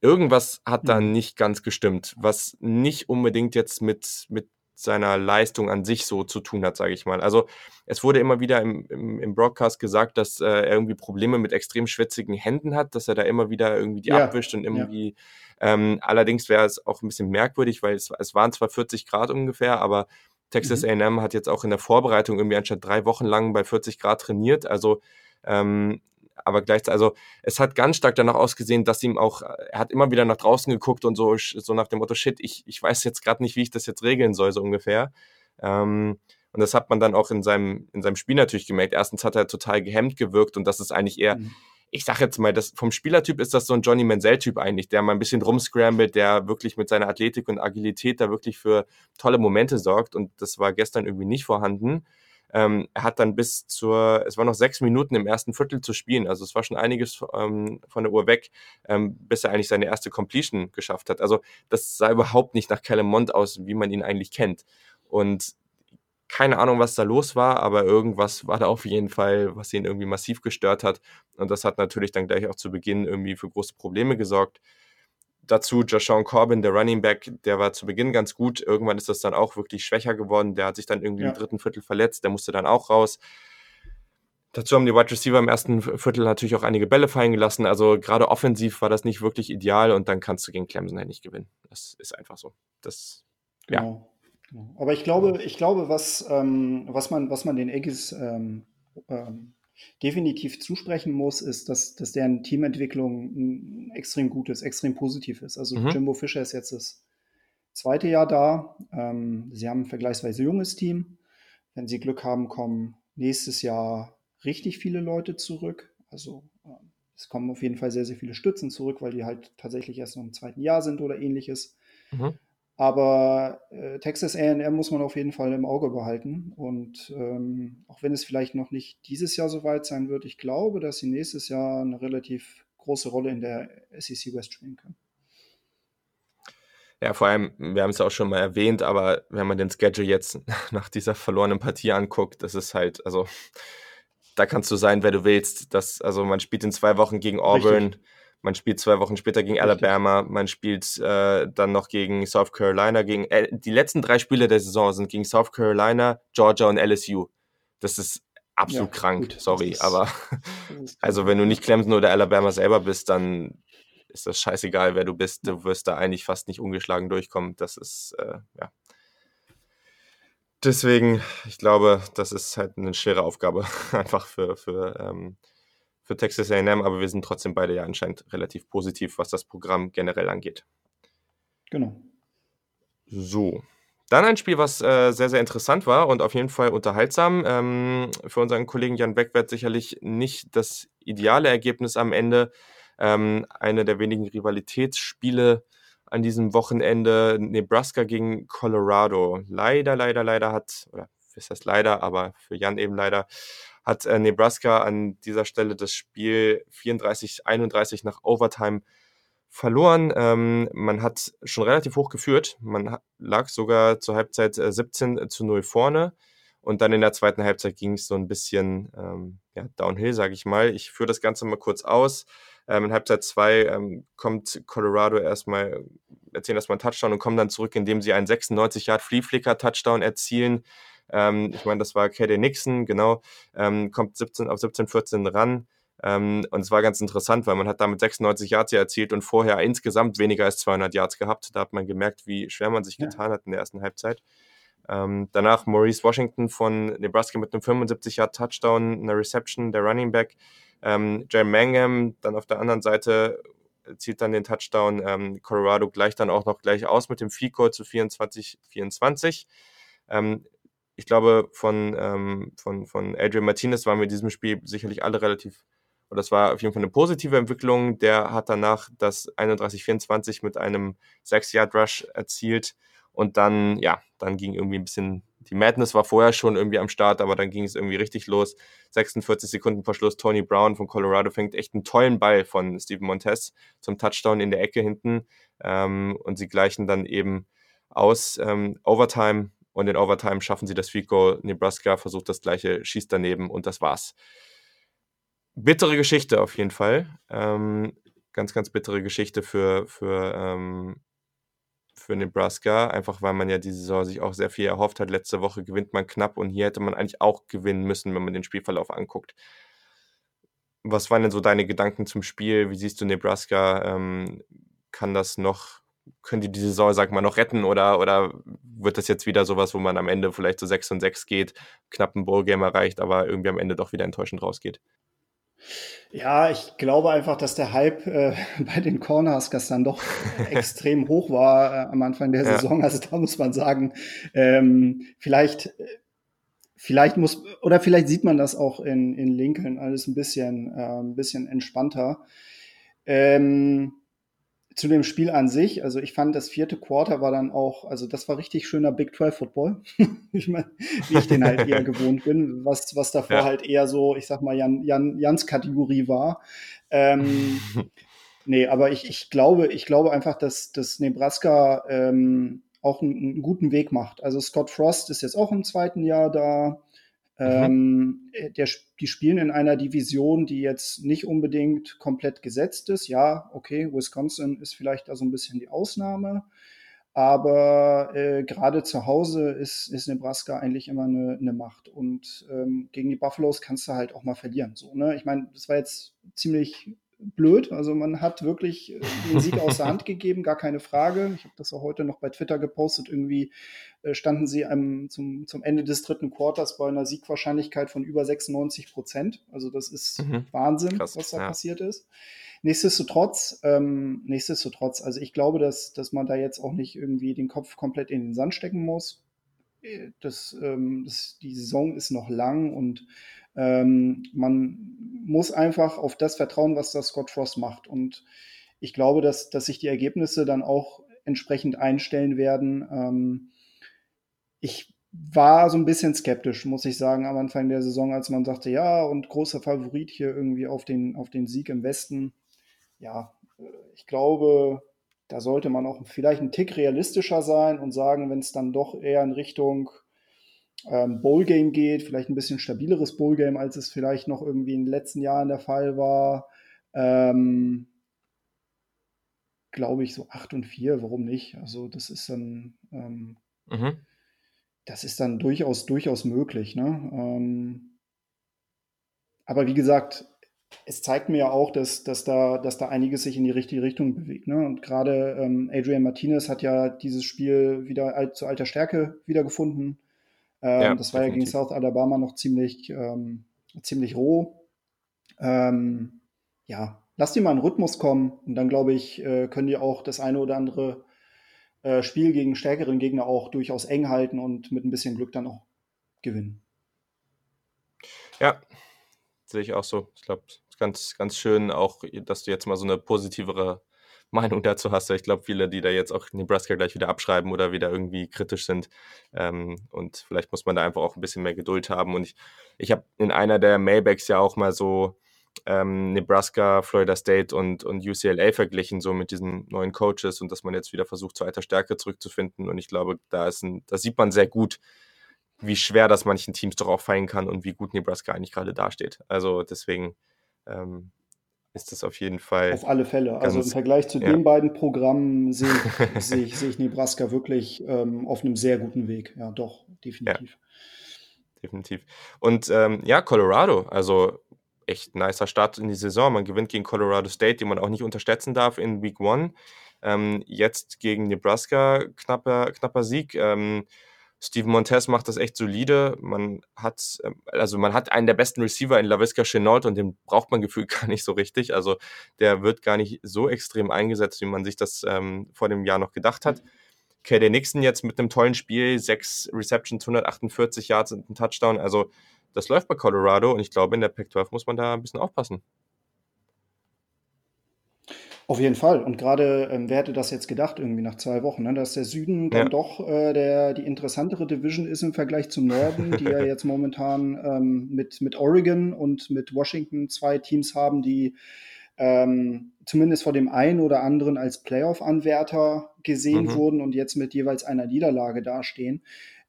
irgendwas hat da mhm. nicht ganz gestimmt, was nicht unbedingt jetzt mit, mit seiner Leistung an sich so zu tun hat, sage ich mal. Also es wurde immer wieder im, im, im Broadcast gesagt, dass äh, er irgendwie Probleme mit extrem schwitzigen Händen hat, dass er da immer wieder irgendwie die ja. abwischt und irgendwie. Ja. Ähm, allerdings wäre es auch ein bisschen merkwürdig, weil es, es waren zwar 40 Grad ungefähr, aber Texas mhm. A&M hat jetzt auch in der Vorbereitung irgendwie anstatt drei Wochen lang bei 40 Grad trainiert. Also ähm, aber gleichzeitig, also es hat ganz stark danach ausgesehen, dass ihm auch, er hat immer wieder nach draußen geguckt und so, so nach dem Motto, shit, ich, ich weiß jetzt gerade nicht, wie ich das jetzt regeln soll, so ungefähr. Ähm, und das hat man dann auch in seinem, in seinem Spiel natürlich gemerkt. Erstens hat er total gehemmt gewirkt und das ist eigentlich eher, mhm. ich sag jetzt mal, das, vom Spielertyp ist das so ein Johnny Menzel-Typ eigentlich, der mal ein bisschen rumscrambled, der wirklich mit seiner Athletik und Agilität da wirklich für tolle Momente sorgt und das war gestern irgendwie nicht vorhanden. Ähm, er hat dann bis zur, es waren noch sechs Minuten im ersten Viertel zu spielen, also es war schon einiges ähm, von der Uhr weg, ähm, bis er eigentlich seine erste Completion geschafft hat. Also das sah überhaupt nicht nach Callum Mond aus, wie man ihn eigentlich kennt. Und keine Ahnung, was da los war, aber irgendwas war da auf jeden Fall, was ihn irgendwie massiv gestört hat. Und das hat natürlich dann gleich auch zu Beginn irgendwie für große Probleme gesorgt dazu Joshawn Corbin, der Running Back, der war zu Beginn ganz gut. Irgendwann ist das dann auch wirklich schwächer geworden. Der hat sich dann irgendwie ja. im dritten Viertel verletzt. Der musste dann auch raus. Dazu haben die Wide Receiver im ersten Viertel natürlich auch einige Bälle fallen gelassen. Also gerade offensiv war das nicht wirklich ideal und dann kannst du gegen Clemson halt nicht gewinnen. Das ist einfach so. Das, ja. Genau. genau. Aber ich glaube, ich glaube, was, ähm, was man, was man den Aggies ähm, ähm, definitiv zusprechen muss, ist, dass, dass deren Teamentwicklung extrem gut ist, extrem positiv ist. Also mhm. Jimbo Fischer ist jetzt das zweite Jahr da. Ähm, sie haben ein vergleichsweise junges Team. Wenn sie Glück haben, kommen nächstes Jahr richtig viele Leute zurück. Also äh, es kommen auf jeden Fall sehr, sehr viele Stützen zurück, weil die halt tatsächlich erst noch im zweiten Jahr sind oder ähnliches. Mhm. Aber äh, Texas AM muss man auf jeden Fall im Auge behalten. Und ähm, auch wenn es vielleicht noch nicht dieses Jahr so weit sein wird, ich glaube, dass sie nächstes Jahr eine relativ große Rolle in der SEC West spielen können. Ja, vor allem, wir haben es ja auch schon mal erwähnt, aber wenn man den Schedule jetzt (laughs) nach dieser verlorenen Partie anguckt, das ist halt, also da kannst du sein, wer du willst. Das, also man spielt in zwei Wochen gegen Auburn. Richtig man spielt zwei Wochen später gegen Alabama, man spielt äh, dann noch gegen South Carolina, gegen äh, die letzten drei Spiele der Saison sind gegen South Carolina, Georgia und LSU. Das ist absolut ja, krank, gut, sorry, ist, aber (laughs) also wenn du nicht Clemson oder Alabama selber bist, dann ist das scheißegal, wer du bist. Du wirst da eigentlich fast nicht ungeschlagen durchkommen. Das ist, äh, ja. Deswegen, ich glaube, das ist halt eine schwere Aufgabe, (laughs) einfach für, für, ähm, für Texas AM, aber wir sind trotzdem beide ja anscheinend relativ positiv, was das Programm generell angeht. Genau. So. Dann ein Spiel, was äh, sehr, sehr interessant war und auf jeden Fall unterhaltsam. Ähm, für unseren Kollegen Jan Beckwert sicherlich nicht das ideale Ergebnis am Ende. Ähm, eine der wenigen Rivalitätsspiele an diesem Wochenende. Nebraska gegen Colorado. Leider, leider, leider hat, oder ist das leider, aber für Jan eben leider, hat äh, Nebraska an dieser Stelle das Spiel 34-31 nach Overtime verloren. Ähm, man hat schon relativ hoch geführt. Man lag sogar zur Halbzeit 17 äh, zu 0 vorne. Und dann in der zweiten Halbzeit ging es so ein bisschen ähm, ja, downhill, sage ich mal. Ich führe das Ganze mal kurz aus. Ähm, in Halbzeit 2 ähm, kommt Colorado erstmal, erzielen erstmal einen Touchdown und kommen dann zurück, indem sie einen 96 Yard Flea Flicker Touchdown erzielen. Ähm, ich meine, das war KD Nixon, genau. Ähm, kommt 17 auf 17, 14 ran. Ähm, und es war ganz interessant, weil man hat damit 96 Yards erzielt und vorher insgesamt weniger als 200 Yards gehabt. Da hat man gemerkt, wie schwer man sich ja. getan hat in der ersten Halbzeit. Ähm, danach Maurice Washington von Nebraska mit einem 75 Yard Touchdown, einer Reception, der Running Back. Ähm, Jay Mangum dann auf der anderen Seite erzielt dann den Touchdown. Ähm, Colorado gleicht dann auch noch gleich aus mit dem FICO zu 24-24. Ähm, ich glaube, von, ähm, von, von Adrian Martinez waren wir in diesem Spiel sicherlich alle relativ und das war auf jeden Fall eine positive Entwicklung. Der hat danach das 31-24 mit einem 6-Yard-Rush erzielt. Und dann, ja, dann ging irgendwie ein bisschen, die Madness war vorher schon irgendwie am Start, aber dann ging es irgendwie richtig los. 46 Sekunden vor Schluss, Tony Brown von Colorado fängt echt einen tollen Ball von Steven Montez zum Touchdown in der Ecke hinten. Ähm, und sie gleichen dann eben aus ähm, Overtime und in Overtime schaffen sie das Field Goal. Nebraska versucht das gleiche, schießt daneben und das war's bittere Geschichte auf jeden Fall. Ähm, ganz, ganz bittere Geschichte für, für, ähm, für Nebraska, einfach weil man ja diese Saison sich auch sehr viel erhofft hat. Letzte Woche gewinnt man knapp und hier hätte man eigentlich auch gewinnen müssen, wenn man den Spielverlauf anguckt. Was waren denn so deine Gedanken zum Spiel? Wie siehst du Nebraska? Ähm, kann das noch, können die die Saison, sag mal, noch retten oder, oder wird das jetzt wieder sowas, wo man am Ende vielleicht so 6 und 6 geht, knapp ein Bowl-Game erreicht, aber irgendwie am Ende doch wieder enttäuschend rausgeht? Ja, ich glaube einfach, dass der Hype äh, (laughs) bei den Cornhuskers dann doch (laughs) extrem hoch war äh, am Anfang der ja. Saison. Also da muss man sagen, ähm, vielleicht, vielleicht muss, oder vielleicht sieht man das auch in, in Lincoln alles ein bisschen, äh, ein bisschen entspannter. Ähm, zu dem Spiel an sich, also ich fand, das vierte Quarter war dann auch, also das war richtig schöner Big 12 Football. (laughs) ich meine, wie ich den halt eher gewohnt bin, was, was davor ja. halt eher so, ich sag mal, Jan, Jan, Jans Kategorie war. Ähm, (laughs) nee, aber ich, ich glaube, ich glaube einfach, dass, dass Nebraska ähm, auch einen, einen, guten Weg macht. Also Scott Frost ist jetzt auch im zweiten Jahr da. Mhm. Ähm, der, die spielen in einer Division, die jetzt nicht unbedingt komplett gesetzt ist. Ja, okay, Wisconsin ist vielleicht da so ein bisschen die Ausnahme. Aber äh, gerade zu Hause ist, ist Nebraska eigentlich immer eine, eine Macht. Und ähm, gegen die Buffaloes kannst du halt auch mal verlieren. So, ne? Ich meine, das war jetzt ziemlich blöd. Also man hat wirklich äh, den Sieg aus der Hand (laughs) gegeben, gar keine Frage. Ich habe das auch heute noch bei Twitter gepostet. Irgendwie äh, standen sie am, zum, zum Ende des dritten Quarters bei einer Siegwahrscheinlichkeit von über 96 Prozent. Also das ist mhm. Wahnsinn, Krass, was da ja. passiert ist. Nichtsdestotrotz, ähm, nichtsdestotrotz, also ich glaube, dass, dass man da jetzt auch nicht irgendwie den Kopf komplett in den Sand stecken muss. Äh, das, ähm, das, die Saison ist noch lang und ähm, man muss einfach auf das vertrauen, was das Scott Frost macht. Und ich glaube, dass, dass sich die Ergebnisse dann auch entsprechend einstellen werden. Ähm, ich war so ein bisschen skeptisch, muss ich sagen, am Anfang der Saison, als man sagte, ja, und großer Favorit hier irgendwie auf den, auf den Sieg im Westen. Ja, ich glaube, da sollte man auch vielleicht ein Tick realistischer sein und sagen, wenn es dann doch eher in Richtung ähm, Bowl-Game geht, vielleicht ein bisschen stabileres Bowl-Game, als es vielleicht noch irgendwie in den letzten Jahren der Fall war. Ähm, Glaube ich, so 8 und 4, warum nicht? Also, das ist dann, ähm, mhm. das ist dann durchaus, durchaus möglich. Ne? Ähm, aber wie gesagt, es zeigt mir ja auch, dass, dass, da, dass da einiges sich in die richtige Richtung bewegt. Ne? Und gerade ähm, Adrian Martinez hat ja dieses Spiel wieder alt, zu alter Stärke wiedergefunden. Ähm, ja, das war definitiv. ja gegen South Alabama noch ziemlich, ähm, ziemlich roh. Ähm, ja, lass die mal in Rhythmus kommen und dann glaube ich, äh, können die auch das eine oder andere äh, Spiel gegen stärkeren Gegner auch durchaus eng halten und mit ein bisschen Glück dann auch gewinnen. Ja, sehe ich auch so. Ich glaube, ganz, ganz schön auch, dass du jetzt mal so eine positivere Meinung dazu hast. Ich glaube, viele, die da jetzt auch Nebraska gleich wieder abschreiben oder wieder irgendwie kritisch sind. Ähm, und vielleicht muss man da einfach auch ein bisschen mehr Geduld haben. Und ich, ich habe in einer der Mailbacks ja auch mal so ähm, Nebraska, Florida State und, und UCLA verglichen, so mit diesen neuen Coaches und dass man jetzt wieder versucht, zu alter Stärke zurückzufinden. Und ich glaube, da, ist ein, da sieht man sehr gut, wie schwer das manchen Teams doch auch fallen kann und wie gut Nebraska eigentlich gerade dasteht. Also deswegen ähm, ist das auf jeden Fall. Auf alle Fälle. Also im Vergleich zu ja. den beiden Programmen sehe ich, (laughs) sehe ich, sehe ich Nebraska wirklich ähm, auf einem sehr guten Weg. Ja, doch, definitiv. Ja, definitiv. Und ähm, ja, Colorado, also echt nicer Start in die Saison. Man gewinnt gegen Colorado State, die man auch nicht unterschätzen darf in Week One. Ähm, jetzt gegen Nebraska knapper, knapper Sieg. Ähm, Steven Montez macht das echt solide. Man hat, ähm, also man hat einen der besten Receiver in LaVisca Chenault und den braucht man (laughs) gefühlt gar nicht so richtig. Also der wird gar nicht so extrem eingesetzt, wie man sich das ähm, vor dem Jahr noch gedacht hat. KD Nixon jetzt mit einem tollen Spiel, sechs Receptions, 148 Yards und ein Touchdown. Also das läuft bei Colorado und ich glaube, in der Pac-12 muss man da ein bisschen aufpassen. Auf jeden Fall. Und gerade, ähm, wer hätte das jetzt gedacht, irgendwie nach zwei Wochen, ne? dass der Süden dann ja. doch äh, der, die interessantere Division ist im Vergleich zum Norden, die ja jetzt momentan ähm, mit, mit Oregon und mit Washington zwei Teams haben, die ähm, zumindest vor dem einen oder anderen als Playoff-Anwärter gesehen mhm. wurden und jetzt mit jeweils einer Niederlage dastehen.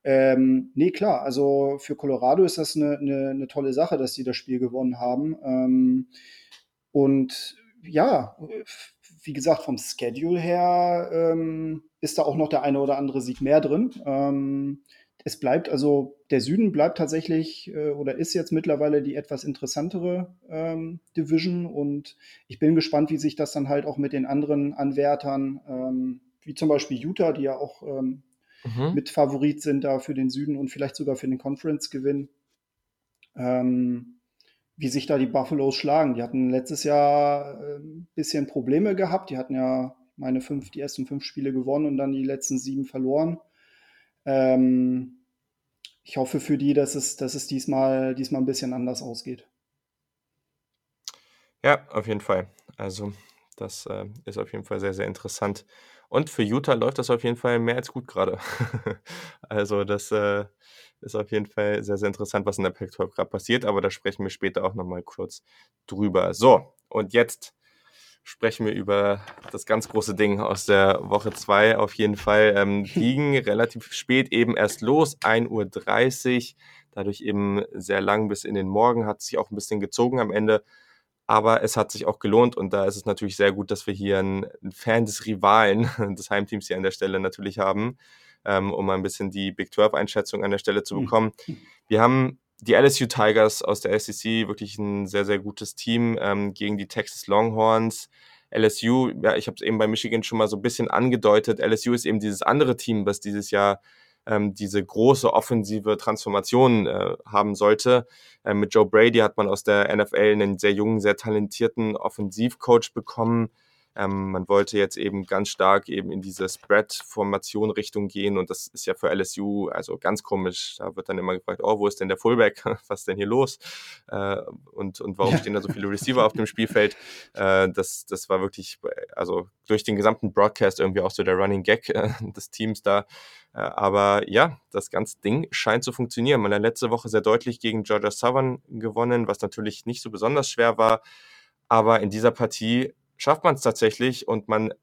Ähm, nee, klar, also für Colorado ist das eine, eine, eine tolle Sache, dass sie das Spiel gewonnen haben. Ähm, und ja, wie gesagt, vom Schedule her ähm, ist da auch noch der eine oder andere Sieg mehr drin. Ähm, es bleibt also, der Süden bleibt tatsächlich äh, oder ist jetzt mittlerweile die etwas interessantere ähm, Division und ich bin gespannt, wie sich das dann halt auch mit den anderen Anwärtern, ähm, wie zum Beispiel Utah, die ja auch ähm, mhm. mit Favorit sind da für den Süden und vielleicht sogar für den Conference-Gewinn. Ähm, wie sich da die Buffaloes schlagen. Die hatten letztes Jahr ein ähm, bisschen Probleme gehabt. Die hatten ja meine fünf, die ersten fünf Spiele gewonnen und dann die letzten sieben verloren. Ähm, ich hoffe für die, dass es, dass es diesmal, diesmal ein bisschen anders ausgeht. Ja, auf jeden Fall. Also, das äh, ist auf jeden Fall sehr, sehr interessant. Und für Utah läuft das auf jeden Fall mehr als gut gerade. (laughs) also, das äh, ist auf jeden Fall sehr, sehr interessant, was in der Pac-12 gerade passiert, aber da sprechen wir später auch nochmal kurz drüber. So, und jetzt sprechen wir über das ganz große Ding aus der Woche 2 auf jeden Fall. Ähm, (laughs) ging relativ spät eben erst los, 1.30 Uhr, dadurch eben sehr lang bis in den Morgen, hat sich auch ein bisschen gezogen am Ende. Aber es hat sich auch gelohnt und da ist es natürlich sehr gut, dass wir hier einen Fan des Rivalen, (laughs) des Heimteams hier an der Stelle natürlich haben ähm, um ein bisschen die Big 12-Einschätzung an der Stelle zu hm. bekommen. Wir haben die LSU Tigers aus der SEC, wirklich ein sehr, sehr gutes Team ähm, gegen die Texas Longhorns. LSU, ja, ich habe es eben bei Michigan schon mal so ein bisschen angedeutet. LSU ist eben dieses andere Team, was dieses Jahr ähm, diese große offensive Transformation äh, haben sollte. Äh, mit Joe Brady hat man aus der NFL einen sehr jungen, sehr talentierten Offensivcoach bekommen, ähm, man wollte jetzt eben ganz stark eben in diese Spread-Formation Richtung gehen und das ist ja für LSU also ganz komisch. Da wird dann immer gefragt, oh, wo ist denn der Fullback? (laughs) Was ist denn hier los? Äh, und, und warum ja. stehen da so viele Receiver auf dem Spielfeld? Äh, das, das war wirklich, also durch den gesamten Broadcast irgendwie auch so der Running Gag äh, des Teams da. Äh, aber ja, das ganze Ding scheint zu funktionieren. Man hat letzte Woche sehr deutlich gegen Georgia Southern gewonnen, was natürlich nicht so besonders schwer war. Aber in dieser Partie schafft man es tatsächlich und man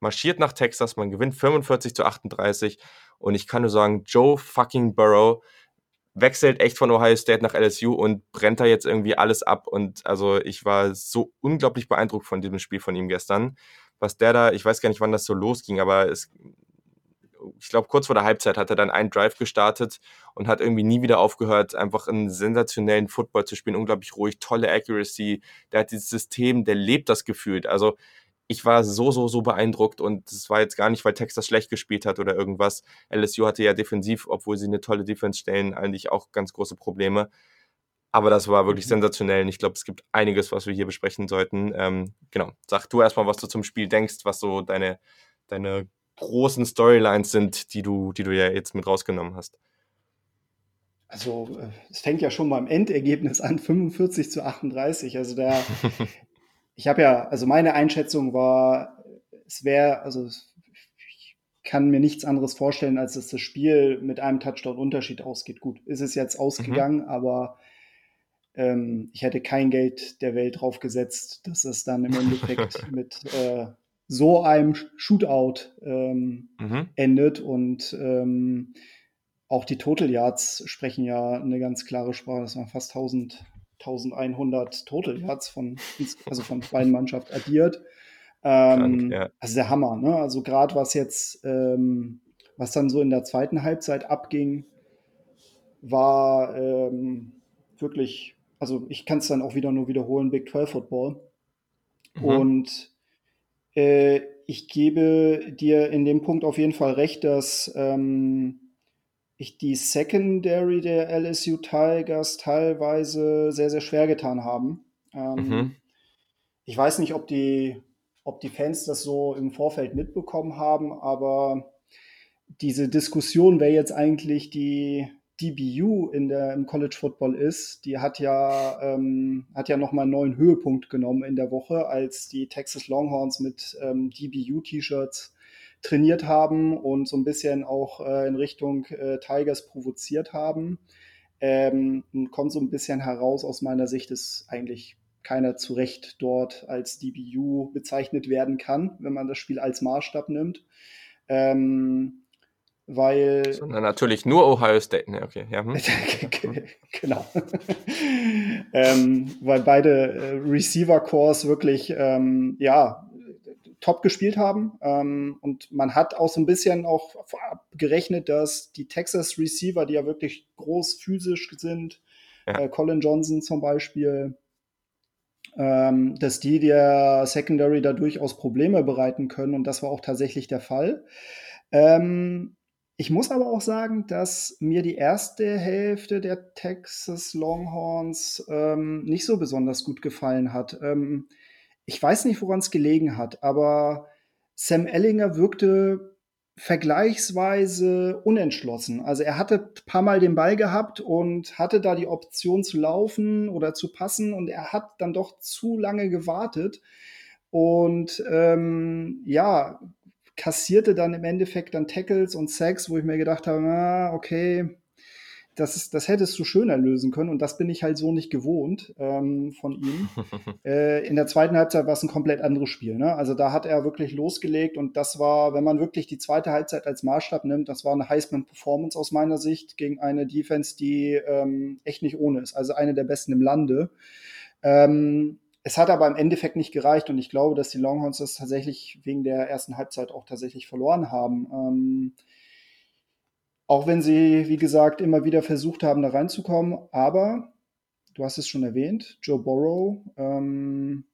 marschiert nach Texas, man gewinnt 45 zu 38 und ich kann nur sagen, Joe fucking Burrow wechselt echt von Ohio State nach LSU und brennt da jetzt irgendwie alles ab und also ich war so unglaublich beeindruckt von diesem Spiel von ihm gestern, was der da, ich weiß gar nicht, wann das so losging, aber es ich glaube, kurz vor der Halbzeit hat er dann einen Drive gestartet und hat irgendwie nie wieder aufgehört, einfach einen sensationellen Football zu spielen, unglaublich ruhig, tolle Accuracy. Der hat dieses System, der lebt das gefühlt. Also ich war so, so, so beeindruckt und es war jetzt gar nicht, weil Texas schlecht gespielt hat oder irgendwas. LSU hatte ja defensiv, obwohl sie eine tolle Defense stellen, eigentlich auch ganz große Probleme. Aber das war wirklich mhm. sensationell und ich glaube, es gibt einiges, was wir hier besprechen sollten. Ähm, genau, sag du erstmal, was du zum Spiel denkst, was so deine, deine großen Storylines sind, die du, die du ja jetzt mit rausgenommen hast. Also, äh, es fängt ja schon beim Endergebnis an, 45 zu 38. Also, der, (laughs) ich habe ja, also meine Einschätzung war, es wäre, also ich kann mir nichts anderes vorstellen, als dass das Spiel mit einem Touchdown-Unterschied ausgeht. Gut, ist es jetzt ausgegangen, mhm. aber ähm, ich hätte kein Geld der Welt drauf gesetzt, dass es dann im Endeffekt (laughs) mit äh, so einem Shootout ähm, mhm. endet und ähm, auch die Total Yards sprechen ja eine ganz klare Sprache. Das waren fast 1000 1100 Total Yards von, also von (laughs) beiden Mannschaften addiert. Ähm, Krank, ja. Also der Hammer, ne? Also gerade was jetzt, ähm, was dann so in der zweiten Halbzeit abging, war ähm, wirklich, also ich kann es dann auch wieder nur wiederholen, Big 12 Football. Mhm. Und äh, ich gebe dir in dem Punkt auf jeden Fall recht, dass ähm, ich die Secondary der LSU Tigers teilweise sehr, sehr schwer getan haben. Ähm, mhm. Ich weiß nicht, ob die, ob die Fans das so im Vorfeld mitbekommen haben, aber diese Diskussion, wer jetzt eigentlich die DBU in der, im College Football ist, die hat ja, ähm, hat ja nochmal einen neuen Höhepunkt genommen in der Woche, als die Texas Longhorns mit ähm, DBU-T-Shirts trainiert haben und so ein bisschen auch äh, in Richtung äh, Tigers provoziert haben. Ähm, kommt so ein bisschen heraus, aus meiner Sicht ist eigentlich keiner zu Recht dort als DBU bezeichnet werden kann, wenn man das Spiel als Maßstab nimmt. Ähm, weil. Sondern natürlich nur Ohio State, ne, okay, ja. Hm. (laughs) genau. ähm, weil beide äh, Receiver-Cores wirklich, ähm, ja, top gespielt haben. Ähm, und man hat auch so ein bisschen auch gerechnet, dass die Texas Receiver, die ja wirklich groß physisch sind, ja. äh, Colin Johnson zum Beispiel, ähm, dass die der Secondary da durchaus Probleme bereiten können. Und das war auch tatsächlich der Fall. Ähm, ich muss aber auch sagen, dass mir die erste Hälfte der Texas Longhorns ähm, nicht so besonders gut gefallen hat. Ähm, ich weiß nicht, woran es gelegen hat, aber Sam Ellinger wirkte vergleichsweise unentschlossen. Also er hatte ein paar Mal den Ball gehabt und hatte da die Option zu laufen oder zu passen und er hat dann doch zu lange gewartet und ähm, ja, kassierte dann im Endeffekt dann Tackles und Sacks, wo ich mir gedacht habe, ah, okay, das, ist, das hättest du schöner lösen können und das bin ich halt so nicht gewohnt ähm, von ihm. (laughs) äh, in der zweiten Halbzeit war es ein komplett anderes Spiel. Ne? Also da hat er wirklich losgelegt und das war, wenn man wirklich die zweite Halbzeit als Maßstab nimmt, das war eine Heisman-Performance aus meiner Sicht gegen eine Defense, die ähm, echt nicht ohne ist. Also eine der besten im Lande. Ähm, es hat aber im Endeffekt nicht gereicht und ich glaube, dass die Longhorns das tatsächlich wegen der ersten Halbzeit auch tatsächlich verloren haben. Ähm, auch wenn sie, wie gesagt, immer wieder versucht haben, da reinzukommen. Aber, du hast es schon erwähnt, Joe Burrow, ähm,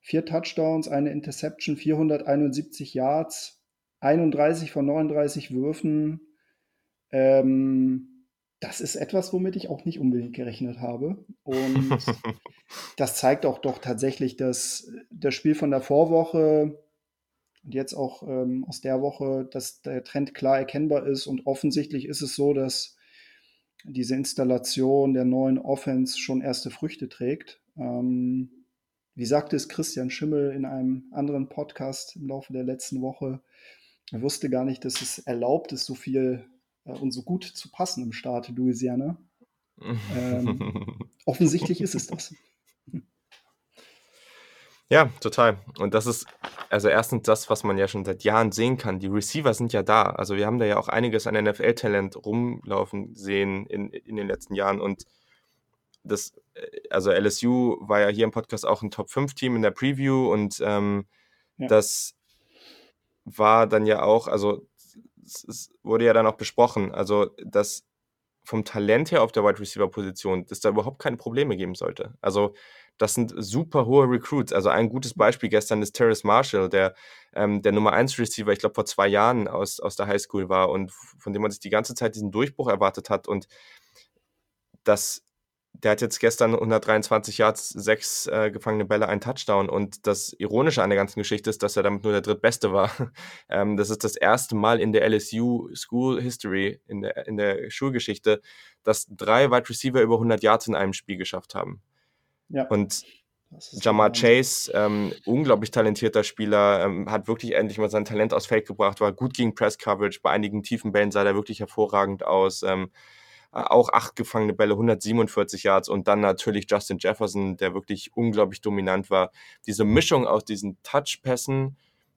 vier Touchdowns, eine Interception, 471 Yards, 31 von 39 Würfen. Ähm, das ist etwas, womit ich auch nicht unbedingt gerechnet habe. Und (laughs) das zeigt auch doch tatsächlich, dass das Spiel von der Vorwoche und jetzt auch ähm, aus der Woche, dass der Trend klar erkennbar ist. Und offensichtlich ist es so, dass diese Installation der neuen Offense schon erste Früchte trägt. Ähm, wie sagte es Christian Schimmel in einem anderen Podcast im Laufe der letzten Woche, er wusste gar nicht, dass es erlaubt ist, so viel äh, und so gut zu passen im Staat Louisiana. ähm, (laughs) offensichtlich ist es das. Ja, total. Und das ist also erstens das, was man ja schon seit Jahren sehen kann. Die Receiver sind ja da. Also wir haben da ja auch einiges an NFL-Talent rumlaufen sehen in, in den letzten Jahren. Und das, äh, also LSU war ja hier im Podcast auch ein Top-5-Team in der Preview und ähm, ja. das war dann ja auch, also es wurde ja dann auch besprochen, also dass vom Talent her auf der Wide Receiver Position, dass da überhaupt keine Probleme geben sollte. Also das sind super hohe Recruits. Also ein gutes Beispiel gestern ist Terrace Marshall, der ähm, der Nummer 1 Receiver, ich glaube vor zwei Jahren aus, aus der Highschool war und von dem man sich die ganze Zeit diesen Durchbruch erwartet hat. Und das der hat jetzt gestern 123 Yards, sechs äh, gefangene Bälle, ein Touchdown. Und das Ironische an der ganzen Geschichte ist, dass er damit nur der drittbeste war. (laughs) ähm, das ist das erste Mal in der LSU School History, in der, in der Schulgeschichte, dass drei Wide Receiver über 100 Yards in einem Spiel geschafft haben. Ja. Und Jamar Chase, ähm, unglaublich talentierter Spieler, ähm, hat wirklich endlich mal sein Talent aus Fake gebracht, war gut gegen Press Coverage, bei einigen tiefen Bällen sah er wirklich hervorragend aus. Ähm, äh, auch acht gefangene Bälle, 147 Yards und dann natürlich Justin Jefferson, der wirklich unglaublich dominant war. Diese Mischung aus diesen Touchpässen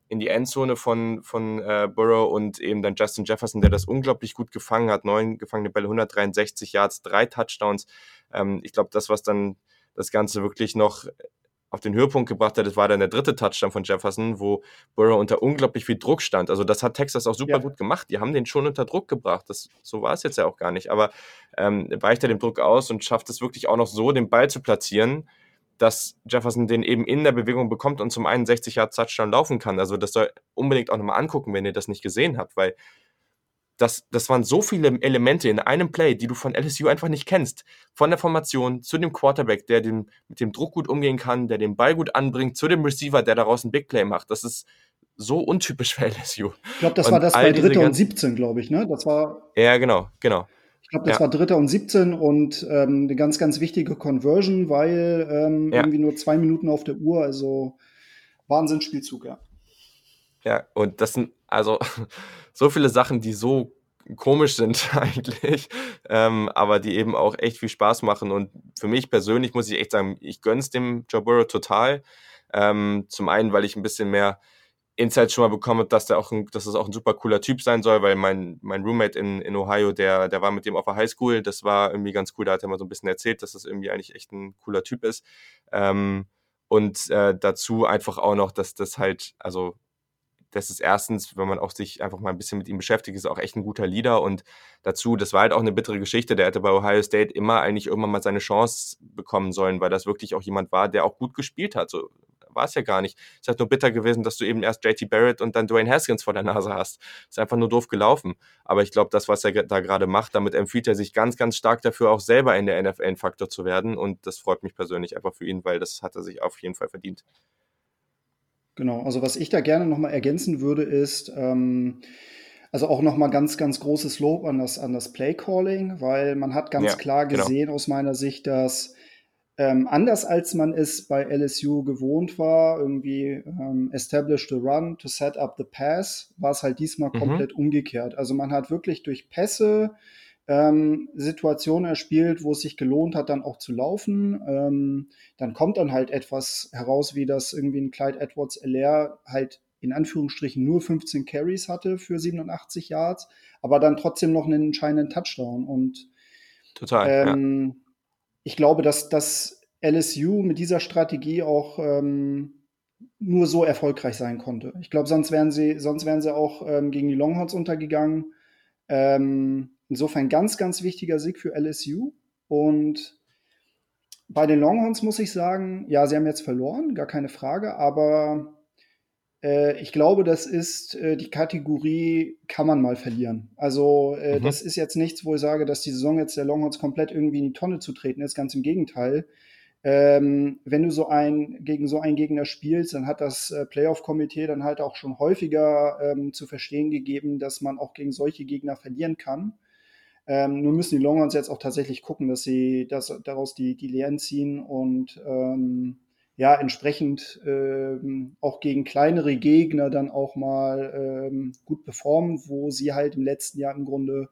in die Endzone von, von äh, Burrow und eben dann Justin Jefferson, der das unglaublich gut gefangen hat. Neun gefangene Bälle, 163 Yards, drei Touchdowns. Ähm, ich glaube, das, was dann das Ganze wirklich noch auf den Höhepunkt gebracht hat, das war dann der dritte Touchdown von Jefferson, wo Burrow unter unglaublich viel Druck stand. Also das hat Texas auch super ja. gut gemacht. Die haben den schon unter Druck gebracht. Das, so war es jetzt ja auch gar nicht. Aber ähm, weicht er dem Druck aus und schafft es wirklich auch noch so, den Ball zu platzieren, dass Jefferson den eben in der Bewegung bekommt und zum 61 Yard Touchdown laufen kann. Also das soll unbedingt auch nochmal angucken, wenn ihr das nicht gesehen habt, weil das, das waren so viele Elemente in einem Play, die du von LSU einfach nicht kennst. Von der Formation zu dem Quarterback, der dem, mit dem Druck gut umgehen kann, der den Ball gut anbringt, zu dem Receiver, der daraus ein Big Play macht. Das ist so untypisch für LSU. Ich glaube, das und war das bei Dritter und 17, glaube ich, ne? Das war. Ja, genau, genau. Ich glaube, das ja. war Dritter und 17 und ähm, eine ganz, ganz wichtige Conversion, weil ähm, ja. irgendwie nur zwei Minuten auf der Uhr, also Wahnsinnsspielzug, ja. Ja, und das sind also so viele Sachen, die so komisch sind (laughs) eigentlich, ähm, aber die eben auch echt viel Spaß machen. Und für mich persönlich muss ich echt sagen, ich gönn's dem Joe Burrow total. Ähm, zum einen, weil ich ein bisschen mehr Insights schon mal bekomme, dass der auch ein, dass das auch ein super cooler Typ sein soll, weil mein, mein Roommate in, in Ohio, der, der war mit dem auf der Highschool, das war irgendwie ganz cool, da hat er mal so ein bisschen erzählt, dass das irgendwie eigentlich echt ein cooler Typ ist. Ähm, und äh, dazu einfach auch noch, dass das halt, also das ist erstens, wenn man auch sich einfach mal ein bisschen mit ihm beschäftigt, ist auch echt ein guter Leader und dazu, das war halt auch eine bittere Geschichte, der hätte bei Ohio State immer eigentlich irgendwann mal seine Chance bekommen sollen, weil das wirklich auch jemand war, der auch gut gespielt hat. So war es ja gar nicht. Es ist halt nur bitter gewesen, dass du eben erst JT Barrett und dann Dwayne Haskins vor der Nase hast. Ist einfach nur doof gelaufen. Aber ich glaube, das, was er da gerade macht, damit empfiehlt er sich ganz, ganz stark dafür, auch selber in der NFL ein Faktor zu werden. Und das freut mich persönlich einfach für ihn, weil das hat er sich auf jeden Fall verdient. Genau, also was ich da gerne nochmal ergänzen würde, ist, ähm, also auch nochmal ganz, ganz großes Lob an das, an das Play-Calling, weil man hat ganz ja, klar genau. gesehen genau. aus meiner Sicht, dass ähm, anders als man es bei LSU gewohnt war, irgendwie ähm, establish the run to set up the pass, war es halt diesmal mhm. komplett umgekehrt. Also man hat wirklich durch Pässe ähm, Situationen erspielt, wo es sich gelohnt hat, dann auch zu laufen. Ähm, dann kommt dann halt etwas heraus, wie das irgendwie ein Clyde Edwards LR halt in Anführungsstrichen nur 15 Carries hatte für 87 Yards, aber dann trotzdem noch einen entscheidenden Touchdown. Und Total, ähm, ja. ich glaube, dass das LSU mit dieser Strategie auch ähm, nur so erfolgreich sein konnte. Ich glaube, sonst wären sie, sonst wären sie auch ähm, gegen die Longhorns untergegangen. Ähm, Insofern ganz, ganz wichtiger Sieg für LSU. Und bei den Longhorns muss ich sagen, ja, sie haben jetzt verloren, gar keine Frage, aber äh, ich glaube, das ist äh, die Kategorie, kann man mal verlieren. Also äh, mhm. das ist jetzt nichts, wo ich sage, dass die Saison jetzt der Longhorns komplett irgendwie in die Tonne zu treten ist, ganz im Gegenteil. Ähm, wenn du so ein, gegen so einen Gegner spielst, dann hat das äh, Playoff-Komitee dann halt auch schon häufiger ähm, zu verstehen gegeben, dass man auch gegen solche Gegner verlieren kann. Ähm, nur müssen die Longhorns jetzt auch tatsächlich gucken, dass sie das, daraus die, die Lehren ziehen und ähm, ja, entsprechend ähm, auch gegen kleinere Gegner dann auch mal ähm, gut performen, wo sie halt im letzten Jahr im Grunde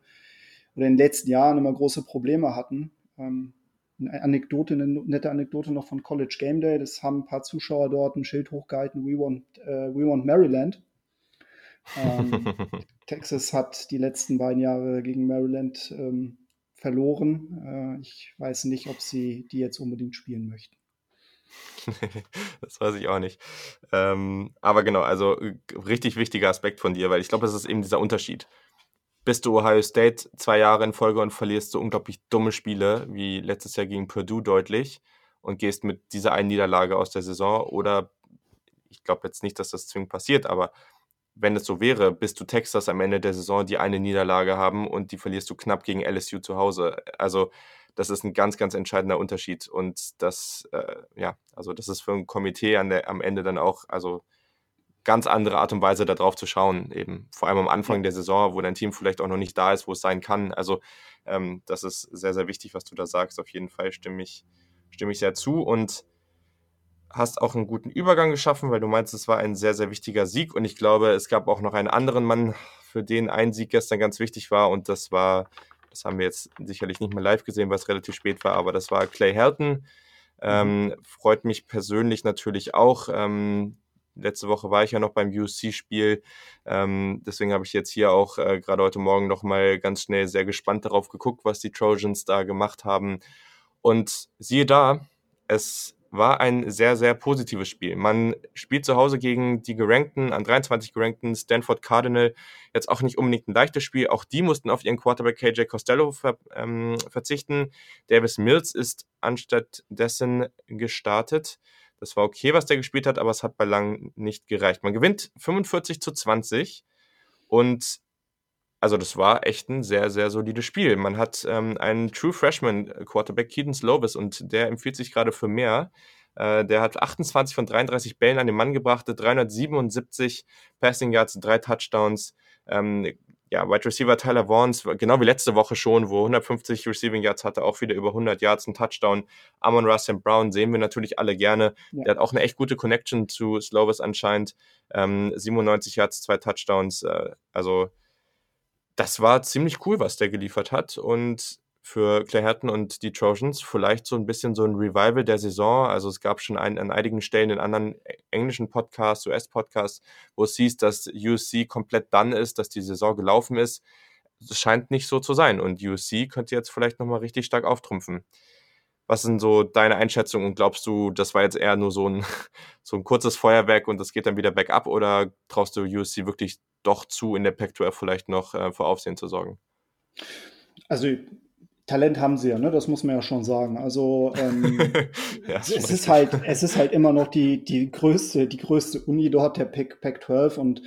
oder in den letzten Jahren immer große Probleme hatten. Ähm, eine Anekdote, eine nette Anekdote noch von College Game Day. Das haben ein paar Zuschauer dort ein Schild hochgehalten, We want, uh, we want Maryland. (laughs) Texas hat die letzten beiden Jahre gegen Maryland ähm, verloren. Äh, ich weiß nicht, ob sie die jetzt unbedingt spielen möchten. (laughs) das weiß ich auch nicht. Ähm, aber genau, also richtig wichtiger Aspekt von dir, weil ich glaube, das ist eben dieser Unterschied. bist du Ohio State zwei Jahre in Folge und verlierst so unglaublich dumme Spiele, wie letztes Jahr gegen Purdue deutlich und gehst mit dieser einen Niederlage aus der Saison oder ich glaube jetzt nicht, dass das zwingend passiert, aber wenn es so wäre, bist du Texas am Ende der Saison, die eine Niederlage haben und die verlierst du knapp gegen LSU zu Hause. Also das ist ein ganz, ganz entscheidender Unterschied. Und das, äh, ja, also das ist für ein Komitee der, am Ende dann auch, also ganz andere Art und Weise darauf zu schauen, eben vor allem am Anfang der Saison, wo dein Team vielleicht auch noch nicht da ist, wo es sein kann. Also ähm, das ist sehr, sehr wichtig, was du da sagst. Auf jeden Fall stimme ich, stimme ich sehr zu. Und hast auch einen guten Übergang geschaffen, weil du meinst, es war ein sehr, sehr wichtiger Sieg. Und ich glaube, es gab auch noch einen anderen Mann, für den ein Sieg gestern ganz wichtig war. Und das war, das haben wir jetzt sicherlich nicht mehr live gesehen, weil es relativ spät war, aber das war Clay Helton. Ähm, mhm. freut mich persönlich natürlich auch. Ähm, letzte Woche war ich ja noch beim UC-Spiel. Ähm, deswegen habe ich jetzt hier auch äh, gerade heute Morgen nochmal ganz schnell sehr gespannt darauf geguckt, was die Trojans da gemacht haben. Und siehe da, es war ein sehr, sehr positives Spiel. Man spielt zu Hause gegen die gerankten, an 23 gerankten Stanford Cardinal. Jetzt auch nicht unbedingt ein leichtes Spiel. Auch die mussten auf ihren Quarterback KJ Costello ver, ähm, verzichten. Davis Mills ist anstatt dessen gestartet. Das war okay, was der gespielt hat, aber es hat bei lang nicht gereicht. Man gewinnt 45 zu 20 und also das war echt ein sehr, sehr solides Spiel. Man hat ähm, einen True Freshman Quarterback, Keaton Slovis, und der empfiehlt sich gerade für mehr. Äh, der hat 28 von 33 Bällen an den Mann gebracht, 377 Passing Yards, drei Touchdowns. Ähm, ja, Wide Receiver Tyler Vaughns, genau wie letzte Woche schon, wo 150 Receiving Yards hatte, auch wieder über 100 Yards, ein Touchdown. Amon Russell Brown sehen wir natürlich alle gerne. Ja. Der hat auch eine echt gute Connection zu Slovis anscheinend. Ähm, 97 Yards, zwei Touchdowns. Äh, also das war ziemlich cool, was der geliefert hat. Und für Clay Hatton und die Trojans vielleicht so ein bisschen so ein Revival der Saison. Also es gab schon ein, an einigen Stellen in anderen englischen Podcasts, US-Podcasts, wo es hieß, dass USC komplett done ist, dass die Saison gelaufen ist. Es scheint nicht so zu sein. Und USC könnte jetzt vielleicht nochmal richtig stark auftrumpfen. Was sind so deine Einschätzungen und glaubst du, das war jetzt eher nur so ein, (laughs) so ein kurzes Feuerwerk und das geht dann wieder back up oder traust du USC wirklich doch zu, in der Pac-12 vielleicht noch äh, für Aufsehen zu sorgen? Also Talent haben sie ja, ne? das muss man ja schon sagen. Also ähm, (laughs) ja, es, ist halt, es ist halt immer noch die, die, größte, die größte Uni dort, der Pac-12 und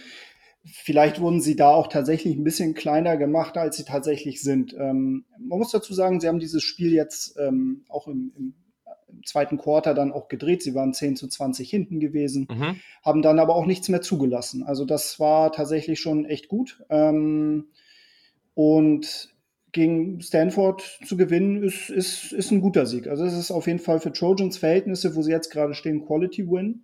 vielleicht wurden sie da auch tatsächlich ein bisschen kleiner gemacht, als sie tatsächlich sind. Ähm, man muss dazu sagen, sie haben dieses Spiel jetzt ähm, auch im, im, zweiten Quarter dann auch gedreht. Sie waren 10 zu 20 hinten gewesen, mhm. haben dann aber auch nichts mehr zugelassen. Also das war tatsächlich schon echt gut. Ähm, und gegen Stanford zu gewinnen, ist, ist, ist ein guter Sieg. Also es ist auf jeden Fall für Trojans Verhältnisse, wo sie jetzt gerade stehen, Quality Win.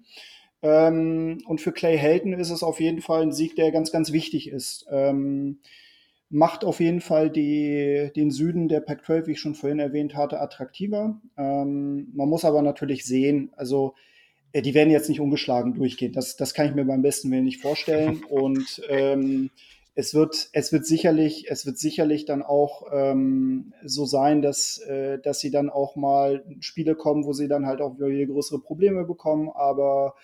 Ähm, und für Clay Helton ist es auf jeden Fall ein Sieg, der ganz, ganz wichtig ist. Ähm, macht auf jeden Fall die, den Süden der Pac-12, wie ich schon vorhin erwähnt hatte, attraktiver. Ähm, man muss aber natürlich sehen, also äh, die werden jetzt nicht ungeschlagen durchgehen. Das, das kann ich mir beim besten Willen nicht vorstellen. (laughs) Und ähm, es wird, es wird sicherlich, es wird sicherlich dann auch ähm, so sein, dass, äh, dass sie dann auch mal Spiele kommen, wo sie dann halt auch wieder größere Probleme bekommen. Aber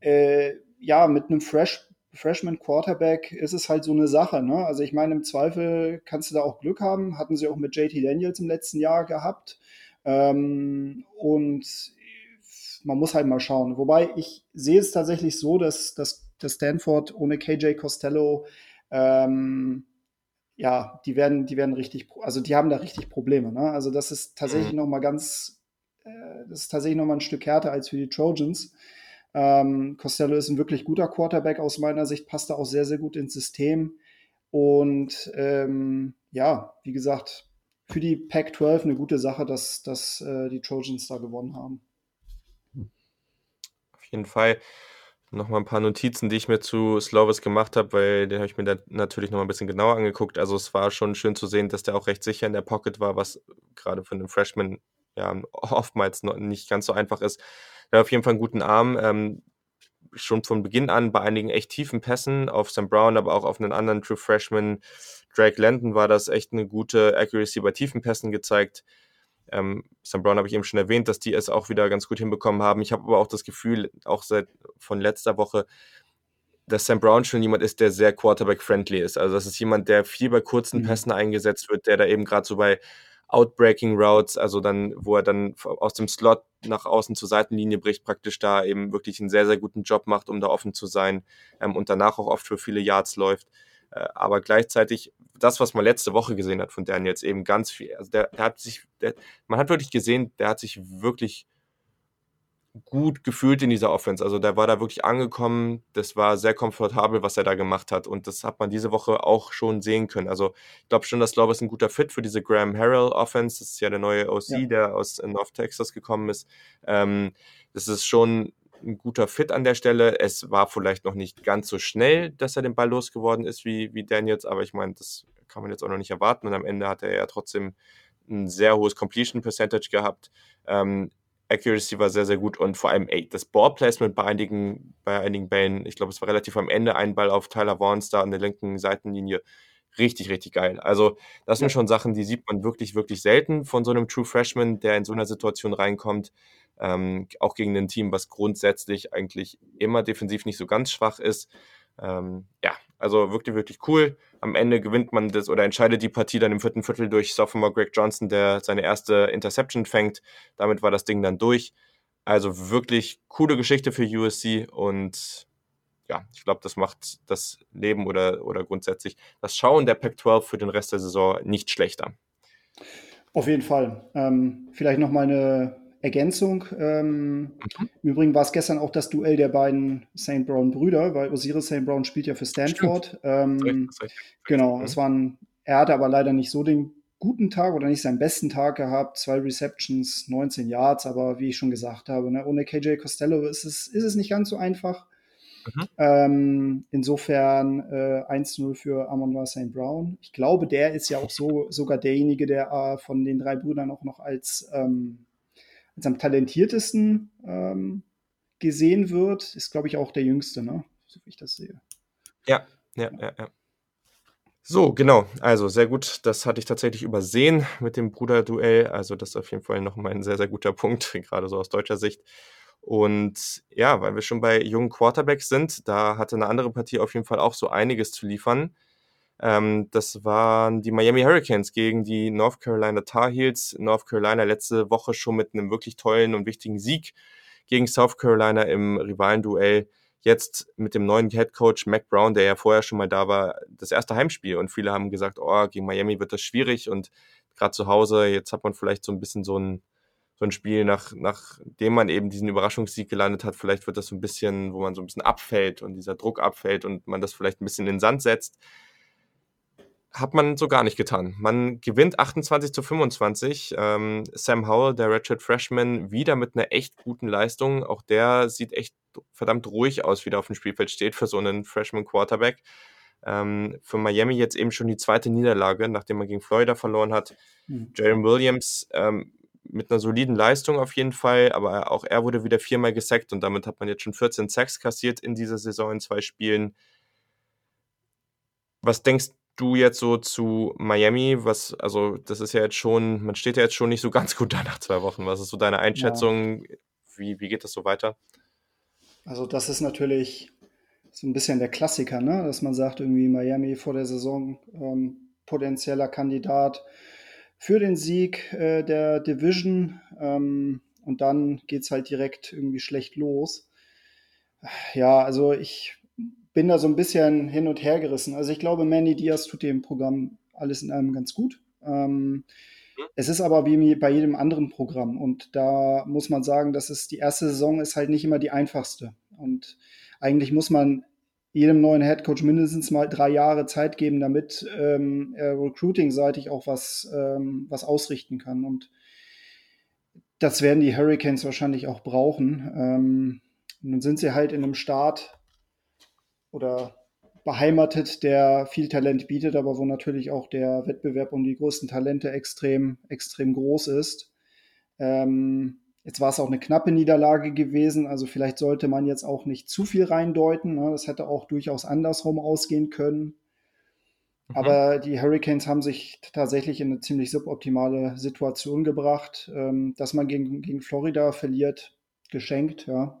äh, ja, mit einem Fresh, Freshman Quarterback ist es halt so eine Sache. Ne? Also ich meine, im Zweifel kannst du da auch Glück haben. Hatten sie auch mit JT Daniels im letzten Jahr gehabt. Ähm, und man muss halt mal schauen. Wobei ich sehe es tatsächlich so, dass, dass, dass Stanford ohne KJ Costello ähm, ja, die werden, die werden richtig, also die haben da richtig Probleme. Ne? Also das ist tatsächlich mhm. noch mal ganz, äh, das ist tatsächlich noch mal ein Stück härter als für die Trojans. Ähm, Costello ist ein wirklich guter Quarterback aus meiner Sicht, passt da auch sehr, sehr gut ins System. Und ähm, ja, wie gesagt, für die Pac-12 eine gute Sache, dass, dass äh, die Trojans da gewonnen haben. Auf jeden Fall nochmal ein paar Notizen, die ich mir zu Slovis gemacht habe, weil den habe ich mir dann natürlich nochmal ein bisschen genauer angeguckt. Also es war schon schön zu sehen, dass der auch recht sicher in der Pocket war, was gerade für einen Freshman ja oftmals noch nicht ganz so einfach ist. Er hat auf jeden Fall einen guten Arm. Ähm, schon von Beginn an bei einigen echt tiefen Pässen auf Sam Brown, aber auch auf einen anderen True Freshman, Drake Landon, war das echt eine gute Accuracy bei tiefen Pässen gezeigt. Ähm, Sam Brown habe ich eben schon erwähnt, dass die es auch wieder ganz gut hinbekommen haben. Ich habe aber auch das Gefühl, auch seit von letzter Woche, dass Sam Brown schon jemand ist, der sehr Quarterback-friendly ist. Also das ist jemand, der viel bei kurzen mhm. Pässen eingesetzt wird, der da eben gerade so bei Outbreaking Routes, also dann, wo er dann aus dem Slot nach außen zur Seitenlinie bricht, praktisch da eben wirklich einen sehr, sehr guten Job macht, um da offen zu sein ähm, und danach auch oft für viele Yards läuft. Äh, aber gleichzeitig das, was man letzte Woche gesehen hat von Daniels, eben ganz viel, also der, der hat sich, der, man hat wirklich gesehen, der hat sich wirklich gut gefühlt in dieser Offense. Also der war da wirklich angekommen. Das war sehr komfortabel, was er da gemacht hat. Und das hat man diese Woche auch schon sehen können. Also ich glaube schon, dass Love ist ein guter Fit für diese Graham Harrell Offense. Das ist ja der neue OC, ja. der aus North Texas gekommen ist. Ähm, das ist schon ein guter Fit an der Stelle. Es war vielleicht noch nicht ganz so schnell, dass er den Ball losgeworden ist wie, wie Daniels, aber ich meine, das kann man jetzt auch noch nicht erwarten. Und am Ende hat er ja trotzdem ein sehr hohes Completion Percentage gehabt. Ähm, Accuracy war sehr, sehr gut und vor allem, ey, das Ballplacement bei einigen, bei einigen Bällen, ich glaube, es war relativ am Ende ein Ball auf Tyler Vaughns da an der linken Seitenlinie. Richtig, richtig geil. Also, das sind schon Sachen, die sieht man wirklich, wirklich selten von so einem True Freshman, der in so einer Situation reinkommt. Ähm, auch gegen ein Team, was grundsätzlich eigentlich immer defensiv nicht so ganz schwach ist. Ähm, ja, also wirklich, wirklich cool. Am Ende gewinnt man das oder entscheidet die Partie dann im vierten Viertel durch Sophomore Greg Johnson, der seine erste Interception fängt. Damit war das Ding dann durch. Also wirklich coole Geschichte für USC und ja, ich glaube, das macht das Leben oder, oder grundsätzlich das Schauen der Pac-12 für den Rest der Saison nicht schlechter. Auf jeden Fall. Ähm, vielleicht noch mal eine Ergänzung. Ähm, mhm. Im Übrigen war es gestern auch das Duell der beiden St. Brown Brüder, weil Osiris St. Brown spielt ja für Stanford. Ähm, genau, mhm. es waren, er hatte aber leider nicht so den guten Tag oder nicht seinen besten Tag gehabt. Zwei Receptions, 19 Yards, aber wie ich schon gesagt habe, ne, ohne KJ Costello ist es, ist es nicht ganz so einfach. Mhm. Ähm, insofern äh, 1-0 für Amon St. Brown. Ich glaube, der ist ja auch so sogar derjenige, der äh, von den drei Brüdern auch noch als ähm, als am talentiertesten ähm, gesehen wird, ist, glaube ich, auch der Jüngste, ne? so wie ich das sehe. Ja, ja, ja, ja. So, genau. Also sehr gut. Das hatte ich tatsächlich übersehen mit dem Bruderduell. Also das ist auf jeden Fall nochmal ein sehr, sehr guter Punkt, (laughs) gerade so aus deutscher Sicht. Und ja, weil wir schon bei jungen Quarterbacks sind, da hatte eine andere Partie auf jeden Fall auch so einiges zu liefern. Ähm, das waren die Miami Hurricanes gegen die North Carolina Tar Heels. North Carolina letzte Woche schon mit einem wirklich tollen und wichtigen Sieg gegen South Carolina im Rivalenduell. Jetzt mit dem neuen Head Coach Mac Brown, der ja vorher schon mal da war, das erste Heimspiel. Und viele haben gesagt, oh, gegen Miami wird das schwierig und gerade zu Hause, jetzt hat man vielleicht so ein bisschen so ein, so ein Spiel, nach, nachdem man eben diesen Überraschungssieg gelandet hat, vielleicht wird das so ein bisschen, wo man so ein bisschen abfällt und dieser Druck abfällt und man das vielleicht ein bisschen in den Sand setzt hat man so gar nicht getan. Man gewinnt 28 zu 25. Ähm, Sam Howell, der Ratchet Freshman, wieder mit einer echt guten Leistung. Auch der sieht echt verdammt ruhig aus, wie der auf dem Spielfeld steht für so einen Freshman Quarterback. Ähm, für Miami jetzt eben schon die zweite Niederlage, nachdem man gegen Florida verloren hat. Mhm. Jalen Williams ähm, mit einer soliden Leistung auf jeden Fall, aber auch er wurde wieder viermal gesackt und damit hat man jetzt schon 14 Sacks kassiert in dieser Saison in zwei Spielen. Was denkst du? jetzt so zu Miami? Was, also, das ist ja jetzt schon, man steht ja jetzt schon nicht so ganz gut (laughs) da nach zwei Wochen. Was ist so deine Einschätzung? Ja. Wie, wie geht das so weiter? Also, das ist natürlich so ein bisschen der Klassiker, ne? dass man sagt, irgendwie Miami vor der Saison ähm, potenzieller Kandidat für den Sieg äh, der Division. Ähm, und dann geht es halt direkt irgendwie schlecht los. Ja, also ich bin da so ein bisschen hin und her gerissen. Also ich glaube, Manny Diaz tut dem Programm alles in allem ganz gut. Ähm, mhm. es ist aber wie bei jedem anderen Programm und da muss man sagen, dass es die erste Saison ist halt nicht immer die einfachste und eigentlich muss man jedem neuen Headcoach mindestens mal drei Jahre Zeit geben, damit ähm, er recruiting-seitig auch was, ähm, was ausrichten kann und das werden die Hurricanes wahrscheinlich auch brauchen. Ähm, nun sind sie halt in einem Start oder beheimatet, der viel Talent bietet, aber wo natürlich auch der Wettbewerb um die größten Talente extrem, extrem groß ist. Ähm, jetzt war es auch eine knappe Niederlage gewesen, also vielleicht sollte man jetzt auch nicht zu viel reindeuten. Ne? Das hätte auch durchaus andersrum ausgehen können. Mhm. Aber die Hurricanes haben sich tatsächlich in eine ziemlich suboptimale Situation gebracht. Ähm, dass man gegen, gegen Florida verliert, geschenkt, ja,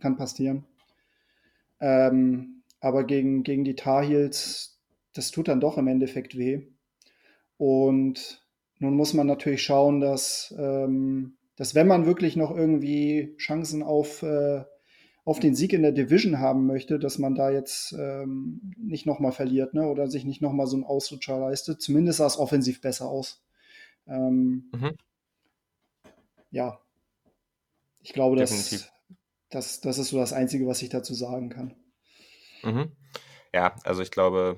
kann passieren. Ähm, aber gegen, gegen die Tar Heels, das tut dann doch im Endeffekt weh. Und nun muss man natürlich schauen, dass, ähm, dass wenn man wirklich noch irgendwie Chancen auf, äh, auf den Sieg in der Division haben möchte, dass man da jetzt ähm, nicht nochmal verliert ne? oder sich nicht nochmal so einen Ausrutscher leistet. Zumindest sah es offensiv besser aus. Ähm, mhm. Ja, ich glaube, das, das, das ist so das Einzige, was ich dazu sagen kann. Mhm. Ja, also ich glaube,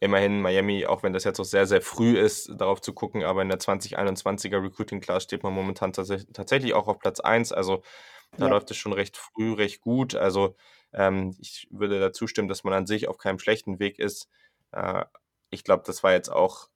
immerhin Miami, auch wenn das jetzt noch sehr, sehr früh ist, darauf zu gucken, aber in der 2021er Recruiting Class steht man momentan tatsächlich auch auf Platz 1. Also da ja. läuft es schon recht früh, recht gut. Also ähm, ich würde dazu stimmen, dass man an sich auf keinem schlechten Weg ist. Äh, ich glaube, das war jetzt auch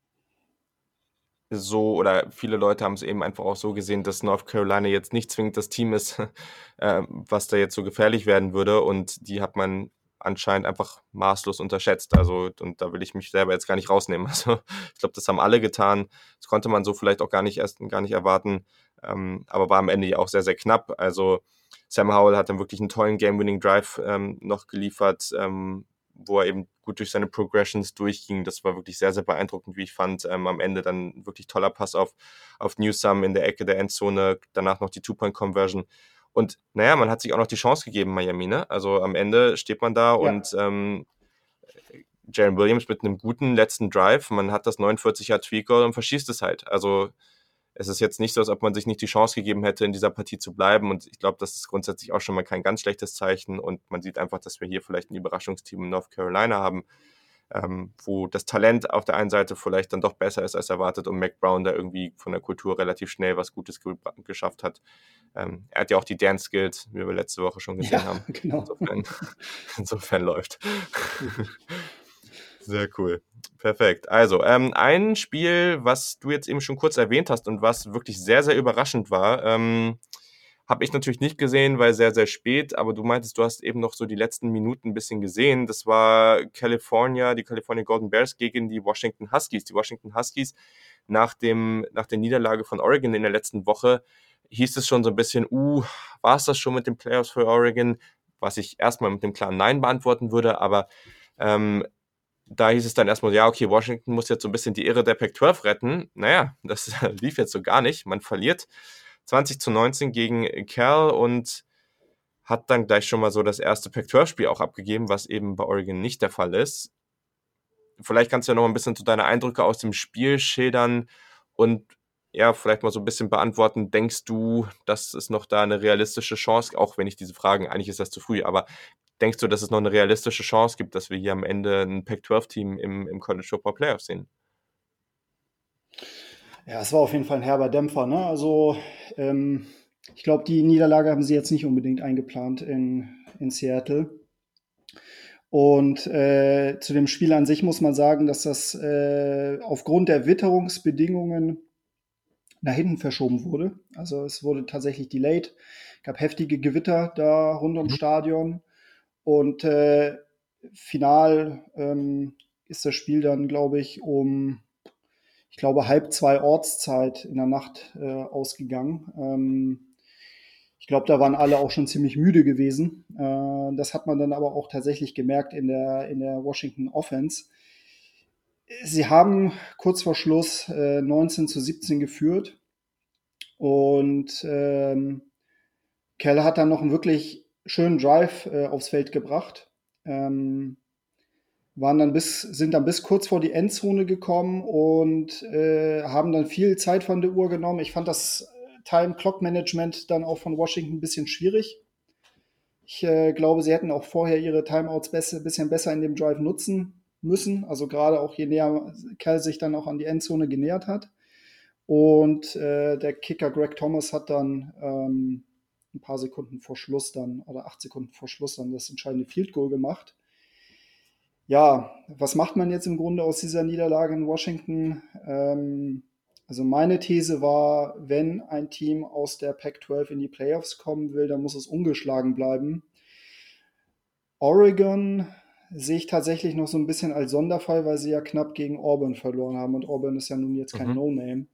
so, oder viele Leute haben es eben einfach auch so gesehen, dass North Carolina jetzt nicht zwingend das Team ist, (laughs) äh, was da jetzt so gefährlich werden würde. Und die hat man anscheinend einfach maßlos unterschätzt. Also, und da will ich mich selber jetzt gar nicht rausnehmen. (laughs) Also, ich glaube, das haben alle getan. Das konnte man so vielleicht auch gar nicht erst gar nicht erwarten. Ähm, aber war am Ende ja auch sehr, sehr knapp. Also, Sam Howell hat dann wirklich einen tollen Game-Winning-Drive ähm, noch geliefert, ähm, wo er eben gut durch seine Progressions durchging. Das war wirklich sehr, sehr beeindruckend, wie ich fand. Ähm, am Ende dann wirklich toller Pass auf, auf Newsome in der Ecke der Endzone, danach noch die Two-Point-Conversion. Und naja, man hat sich auch noch die Chance gegeben, Miami. Ne? Also am Ende steht man da ja. und ähm, Jalen Williams mit einem guten letzten Drive, man hat das 49 Yard Tweak und verschießt es halt. Also es ist jetzt nicht so, als ob man sich nicht die Chance gegeben hätte, in dieser Partie zu bleiben. Und ich glaube, das ist grundsätzlich auch schon mal kein ganz schlechtes Zeichen. Und man sieht einfach, dass wir hier vielleicht ein Überraschungsteam in North Carolina haben, ähm, wo das Talent auf der einen Seite vielleicht dann doch besser ist als erwartet und Mac Brown da irgendwie von der Kultur relativ schnell was Gutes ge geschafft hat. Ähm, er hat ja auch die Dance Skills, wie wir letzte Woche schon gesehen ja, haben. (laughs) Genau. Insofern, (laughs) insofern läuft. Sehr cool. Perfekt. Also, ähm, ein Spiel, was du jetzt eben schon kurz erwähnt hast und was wirklich sehr, sehr überraschend war, ähm, habe ich natürlich nicht gesehen, weil sehr, sehr spät, aber du meintest, du hast eben noch so die letzten Minuten ein bisschen gesehen. Das war California, die California Golden Bears gegen die Washington Huskies. Die Washington Huskies nach, dem, nach der Niederlage von Oregon in der letzten Woche hieß es schon so ein bisschen, uh, war es das schon mit den Playoffs für Oregon? Was ich erstmal mit dem klaren Nein beantworten würde, aber ähm, da hieß es dann erstmal, ja, okay, Washington muss jetzt so ein bisschen die Ehre der Pac-12 retten. Naja, das (laughs) lief jetzt so gar nicht. Man verliert 20 zu 19 gegen Cal und hat dann gleich schon mal so das erste Pac-12-Spiel auch abgegeben, was eben bei Oregon nicht der Fall ist. Vielleicht kannst du ja noch ein bisschen zu deine Eindrücke aus dem Spiel schildern und ja, vielleicht mal so ein bisschen beantworten. Denkst du, dass es noch da eine realistische Chance, auch wenn ich diese Fragen, eigentlich ist das zu früh, aber denkst du, dass es noch eine realistische Chance gibt, dass wir hier am Ende ein Pac-12-Team im, im College Football Playoff sehen? Ja, es war auf jeden Fall ein herber Dämpfer. Ne? Also ähm, ich glaube, die Niederlage haben sie jetzt nicht unbedingt eingeplant in, in Seattle. Und äh, zu dem Spiel an sich muss man sagen, dass das äh, aufgrund der Witterungsbedingungen nach hinten verschoben wurde. Also es wurde tatsächlich delayed, gab heftige Gewitter da rund ums mhm. Stadion. Und äh, final ähm, ist das Spiel dann, glaube ich, um ich glaube, halb zwei Ortszeit in der Nacht äh, ausgegangen. Ähm, ich glaube, da waren alle auch schon ziemlich müde gewesen. Äh, das hat man dann aber auch tatsächlich gemerkt in der, in der Washington Offense. Sie haben kurz vor Schluss äh, 19 zu 17 geführt und ähm, Keller hat dann noch einen wirklich schönen Drive äh, aufs Feld gebracht. Ähm, waren dann bis, sind dann bis kurz vor die Endzone gekommen und äh, haben dann viel Zeit von der Uhr genommen. Ich fand das äh, Time-Clock-Management dann auch von Washington ein bisschen schwierig. Ich äh, glaube, sie hätten auch vorher ihre Timeouts ein bisschen besser in dem Drive nutzen müssen. Also gerade auch je näher Kerl sich dann auch an die Endzone genähert hat. Und äh, der Kicker Greg Thomas hat dann ähm, ein paar Sekunden vor Schluss dann oder acht Sekunden vor Schluss dann das entscheidende Field Goal gemacht ja, was macht man jetzt im Grunde aus dieser Niederlage in Washington? Ähm, also meine These war, wenn ein Team aus der Pac-12 in die Playoffs kommen will, dann muss es ungeschlagen bleiben. Oregon sehe ich tatsächlich noch so ein bisschen als Sonderfall, weil sie ja knapp gegen Auburn verloren haben und Auburn ist ja nun jetzt kein mhm. No-Name.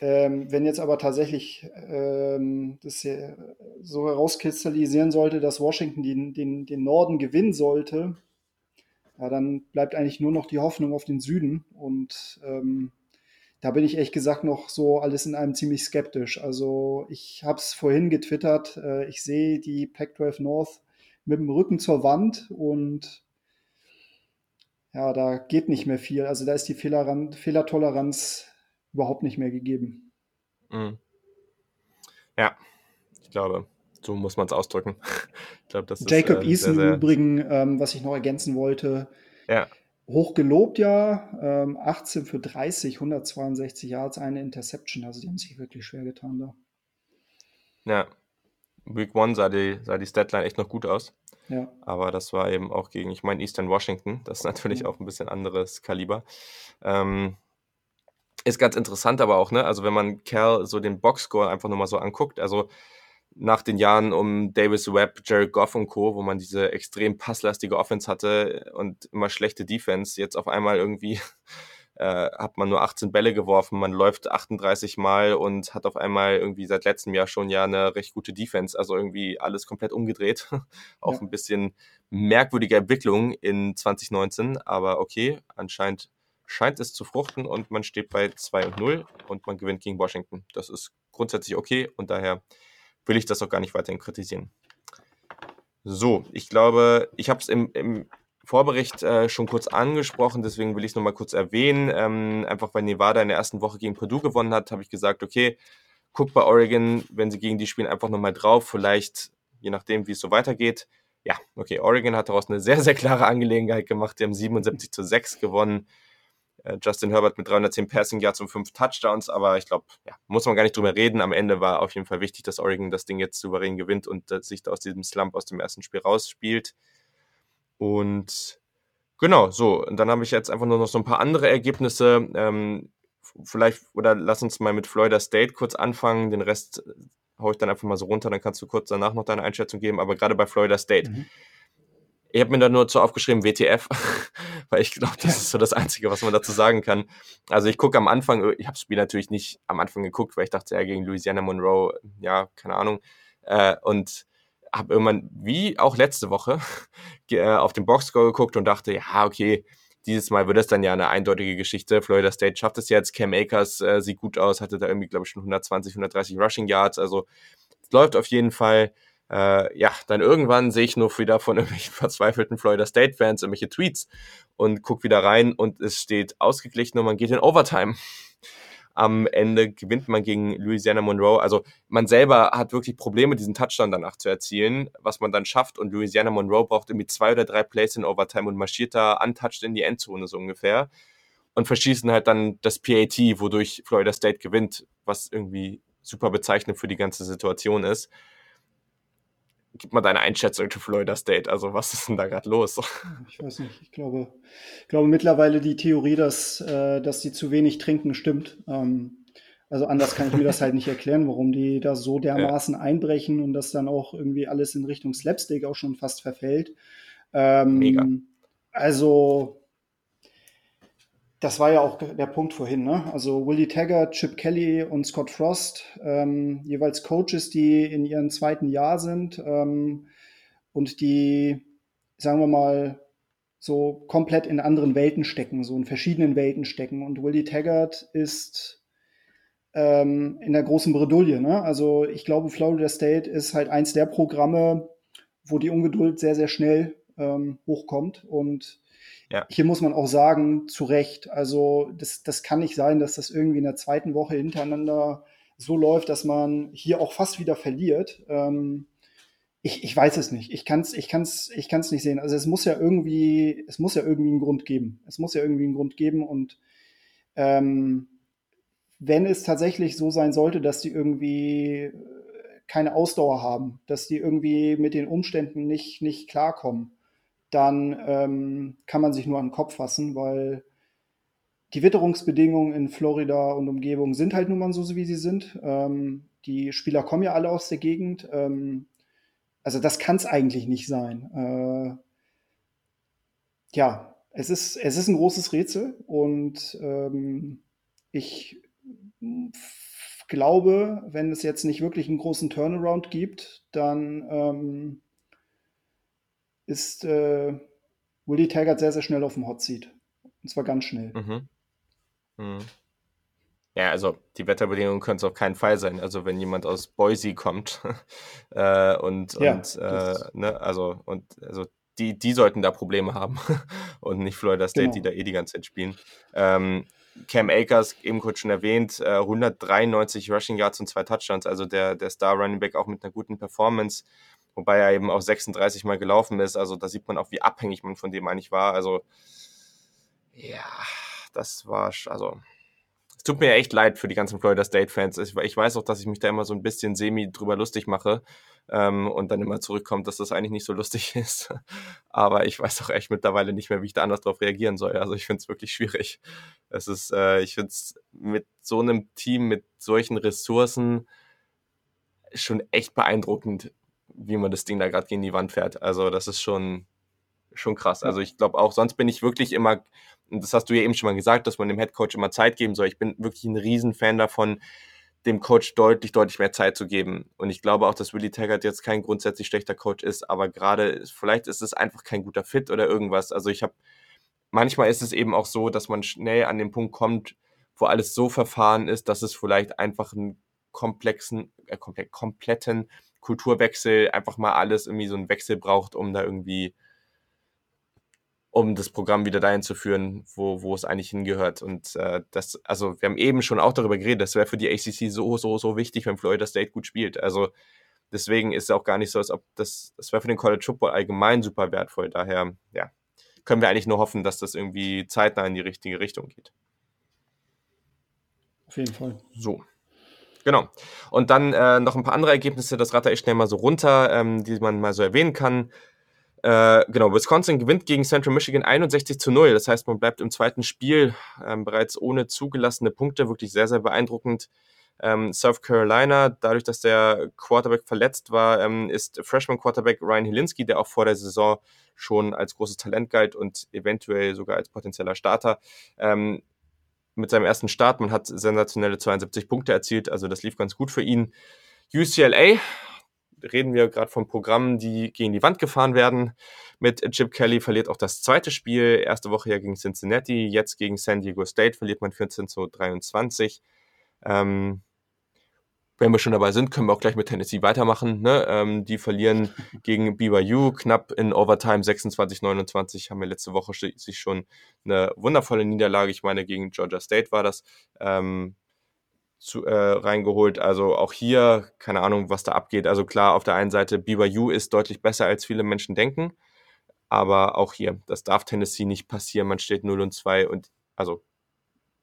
Ähm, wenn jetzt aber tatsächlich ähm, das so herauskristallisieren sollte, dass Washington den, den, den Norden gewinnen sollte, ja, dann bleibt eigentlich nur noch die Hoffnung auf den Süden. Und ähm, da bin ich ehrlich gesagt noch so alles in einem ziemlich skeptisch. Also ich habe es vorhin getwittert, äh, ich sehe die Pac-12 North mit dem Rücken zur Wand und ja, da geht nicht mehr viel. Also da ist die Fehlertoleranz überhaupt nicht mehr gegeben. Mhm. Ja, ich glaube, so muss man es ausdrücken. (laughs) ich glaube, das Jacob ist, äh, Eason sehr, sehr Übrigen, ähm, was ich noch ergänzen wollte, ja. hoch gelobt ja, ähm, 18 für 30, 162 Yards, eine Interception. Also die haben sich wirklich schwer getan da. Ja, Week One sah die, sah die Statline echt noch gut aus. Ja. Aber das war eben auch gegen, ich meine, Eastern Washington. Das ist natürlich ja. auch ein bisschen anderes Kaliber. Ähm, ist ganz interessant aber auch, ne? Also wenn man Cal so den Boxscore einfach nur mal so anguckt, also nach den Jahren um Davis Webb, Jared Goff und Co., wo man diese extrem passlastige Offense hatte und immer schlechte Defense, jetzt auf einmal irgendwie (laughs) äh, hat man nur 18 Bälle geworfen, man läuft 38 Mal und hat auf einmal irgendwie seit letztem Jahr schon ja eine recht gute Defense, also irgendwie alles komplett umgedreht. (laughs) Auch ja. ein bisschen merkwürdige Entwicklung in 2019, aber okay, anscheinend scheint es zu fruchten und man steht bei 2 und 0 und man gewinnt gegen Washington. Das ist grundsätzlich okay und daher will ich das auch gar nicht weiterhin kritisieren. So, ich glaube, ich habe es im, im, Vorbericht äh, schon kurz angesprochen, deswegen will ich es nochmal kurz erwähnen. Ähm, einfach weil Nevada in der ersten Woche gegen Purdue gewonnen hat, habe ich gesagt, okay, guck bei Oregon, wenn sie gegen die spielen, einfach nochmal drauf. Vielleicht, je nachdem, wie es so weitergeht. Ja, okay, Oregon hat daraus eine sehr, sehr klare Angelegenheit gemacht. Die haben 77 zu 6 gewonnen. Äh, Justin Herbert mit 310 Passing Yards und 5 Touchdowns, aber ich glaube, ja, muss man gar nicht drüber reden. Am Ende war auf jeden Fall wichtig, dass Oregon das Ding jetzt souverän gewinnt und äh, sich da aus diesem Slump aus dem ersten Spiel rausspielt. Und genau, so, und dann habe ich jetzt einfach nur noch so ein paar andere Ergebnisse. Ähm, vielleicht, oder lass uns mal mit Florida State kurz anfangen. Den Rest äh, haue ich dann einfach mal so runter, dann kannst du kurz danach noch deine Einschätzung geben. Aber gerade bei Florida State. Mhm. Ich habe mir da nur zu aufgeschrieben WTF, (laughs) weil ich glaube, das ist so das Einzige, was man dazu sagen kann. Also ich gucke am Anfang, ich habe das Spiel natürlich nicht am Anfang geguckt, weil ich dachte, ja, gegen Louisiana Monroe, ja, keine Ahnung. Äh, und habe irgendwann, wie auch letzte Woche, (laughs) äh, auf den Boxscore geguckt und dachte, ja, okay, dieses Mal wird es dann ja eine eindeutige Geschichte. Florida State schafft es jetzt. Cam Akers äh, sieht gut aus, hatte da irgendwie, glaube ich, schon 120, 130 Rushing Yards. Also es läuft auf jeden Fall. Äh, ja, dann irgendwann sehe ich nur wieder von (laughs) irgendwelchen verzweifelten Florida State-Fans irgendwelche Tweets und gucke wieder rein und es steht ausgeglichen und man geht in Overtime. Am Ende gewinnt man gegen Louisiana Monroe. Also man selber hat wirklich Probleme, diesen Touchdown danach zu erzielen, was man dann schafft. Und Louisiana Monroe braucht irgendwie zwei oder drei Plays in Overtime und marschiert da untouched in die Endzone so ungefähr. Und verschießen halt dann das PAT, wodurch Florida State gewinnt, was irgendwie super bezeichnend für die ganze Situation ist gib mal deine Einschätzung zu Florida State. Also, was ist denn da gerade los? Ich weiß nicht. Ich glaube, ich glaube mittlerweile die Theorie, dass, äh, dass die zu wenig trinken, stimmt. Ähm, also, anders kann ich mir das halt nicht erklären, warum die da so (laughs) dermaßen ja. einbrechen und das dann auch irgendwie alles in Richtung Slapstick auch schon fast verfällt. Ähm, Mega. Also, das war ja auch der Punkt vorhin, ne? Also Willie Taggart, Chip Kelly und Scott Frost, ähm, jeweils Coaches, die in ihrem zweiten Jahr sind ähm, und die, sagen wir mal, so komplett in anderen Welten stecken, so in verschiedenen Welten stecken. Und Willie Taggart ist ähm, in der großen Bredouille. Ne? Also ich glaube, Florida State ist halt eins der Programme, wo die Ungeduld sehr, sehr schnell ähm, hochkommt und ja. Hier muss man auch sagen, zu Recht. Also das, das kann nicht sein, dass das irgendwie in der zweiten Woche hintereinander so läuft, dass man hier auch fast wieder verliert. Ähm, ich, ich weiß es nicht. Ich kann es ich kann's, ich kann's nicht sehen. Also es muss ja irgendwie, es muss ja irgendwie einen Grund geben. Es muss ja irgendwie einen Grund geben und ähm, wenn es tatsächlich so sein sollte, dass die irgendwie keine Ausdauer haben, dass die irgendwie mit den Umständen nicht, nicht klarkommen, dann ähm, kann man sich nur an den Kopf fassen, weil die Witterungsbedingungen in Florida und Umgebung sind halt nun mal so, wie sie sind. Ähm, die Spieler kommen ja alle aus der Gegend. Ähm, also das kann es eigentlich nicht sein. Äh, ja, es ist, es ist ein großes Rätsel und ähm, ich glaube, wenn es jetzt nicht wirklich einen großen Turnaround gibt, dann ähm, ist äh, Willie Taggart sehr, sehr schnell auf dem Hot Seat. Und zwar ganz schnell. Mhm. Mhm. Ja, also die Wetterbedingungen können es auf keinen Fall sein. Also wenn jemand aus Boise kommt (laughs) äh, und, ja, und äh, ne, also und also die, die sollten da Probleme haben (laughs) und nicht Florida State, genau. die da eh die ganze Zeit spielen. Ähm, Cam Akers, eben kurz schon erwähnt, äh, 193 Rushing Yards und zwei Touchdowns, also der, der Star Running Back auch mit einer guten Performance, wobei er eben auch 36 Mal gelaufen ist. Also da sieht man auch, wie abhängig man von dem eigentlich war. Also ja, das war, also tut mir echt leid für die ganzen Florida State-Fans. Ich, weiß auch, dass ich mich da immer so ein bisschen semi drüber lustig mache ähm, und dann immer zurückkommt, dass das eigentlich nicht so lustig (laughs) ist. Aber ich weiß auch echt mittlerweile nicht mehr, wie ich da anders drauf reagieren soll. Also ich finde es wirklich schwierig. Es ist, äh, ich finde es mit so einem Team, mit solchen Ressourcen schon echt beeindruckend, wie man das Ding da gerade gegen die Wand fährt. Also das ist schon, schon krass. Also ich glaube auch, sonst bin ich wirklich immer und das hast du ja eben schon mal gesagt, dass man dem Headcoach immer Zeit geben soll. Ich bin wirklich ein Riesenfan davon, dem Coach deutlich, deutlich mehr Zeit zu geben. Und ich glaube auch, dass Willie Taggart jetzt kein grundsätzlich schlechter Coach ist, aber gerade, vielleicht ist es einfach kein guter Fit oder irgendwas. Also ich habe, manchmal ist es eben auch so, dass man schnell an den Punkt kommt, wo alles so verfahren ist, dass es vielleicht einfach einen komplexen, äh, komplett, kompletten Kulturwechsel, einfach mal alles irgendwie so einen Wechsel braucht, um da irgendwie um das Programm wieder dahin zu führen, wo, wo es eigentlich hingehört. Und äh, das, also wir haben eben schon auch darüber geredet, das wäre für die ACC so, so, so wichtig, wenn Florida State gut spielt. Also deswegen ist es auch gar nicht so, als ob das, das wäre für den College Football allgemein super wertvoll. Daher, ja, können wir eigentlich nur hoffen, dass das irgendwie zeitnah in die richtige Richtung geht. Auf jeden Fall. So. Genau. Und dann äh, noch ein paar andere Ergebnisse, das ratter ich schnell mal so runter, ähm, die man mal so erwähnen kann. Äh, genau, Wisconsin gewinnt gegen Central Michigan 61 zu 0. Das heißt, man bleibt im zweiten Spiel ähm, bereits ohne zugelassene Punkte. Wirklich sehr, sehr beeindruckend. Ähm, South Carolina, dadurch, dass der Quarterback verletzt war, ähm, ist Freshman Quarterback Ryan Hilinski, der auch vor der Saison schon als großes Talent galt und eventuell sogar als potenzieller Starter. Ähm, mit seinem ersten Start, man hat sensationelle 72 Punkte erzielt, also das lief ganz gut für ihn. UCLA reden wir gerade von Programmen, die gegen die Wand gefahren werden. Mit Chip Kelly verliert auch das zweite Spiel. Erste Woche ja gegen Cincinnati, jetzt gegen San Diego State verliert man 14 zu 23. Ähm, wenn wir schon dabei sind, können wir auch gleich mit Tennessee weitermachen. Ne? Ähm, die verlieren (laughs) gegen BYU knapp in Overtime 26-29. Haben wir letzte Woche sich schon eine wundervolle Niederlage. Ich meine, gegen Georgia State war das. Ähm, zu, äh, reingeholt. Also auch hier, keine Ahnung, was da abgeht. Also klar, auf der einen Seite, BYU ist deutlich besser, als viele Menschen denken. Aber auch hier, das darf Tennessee nicht passieren. Man steht 0 und 2 und also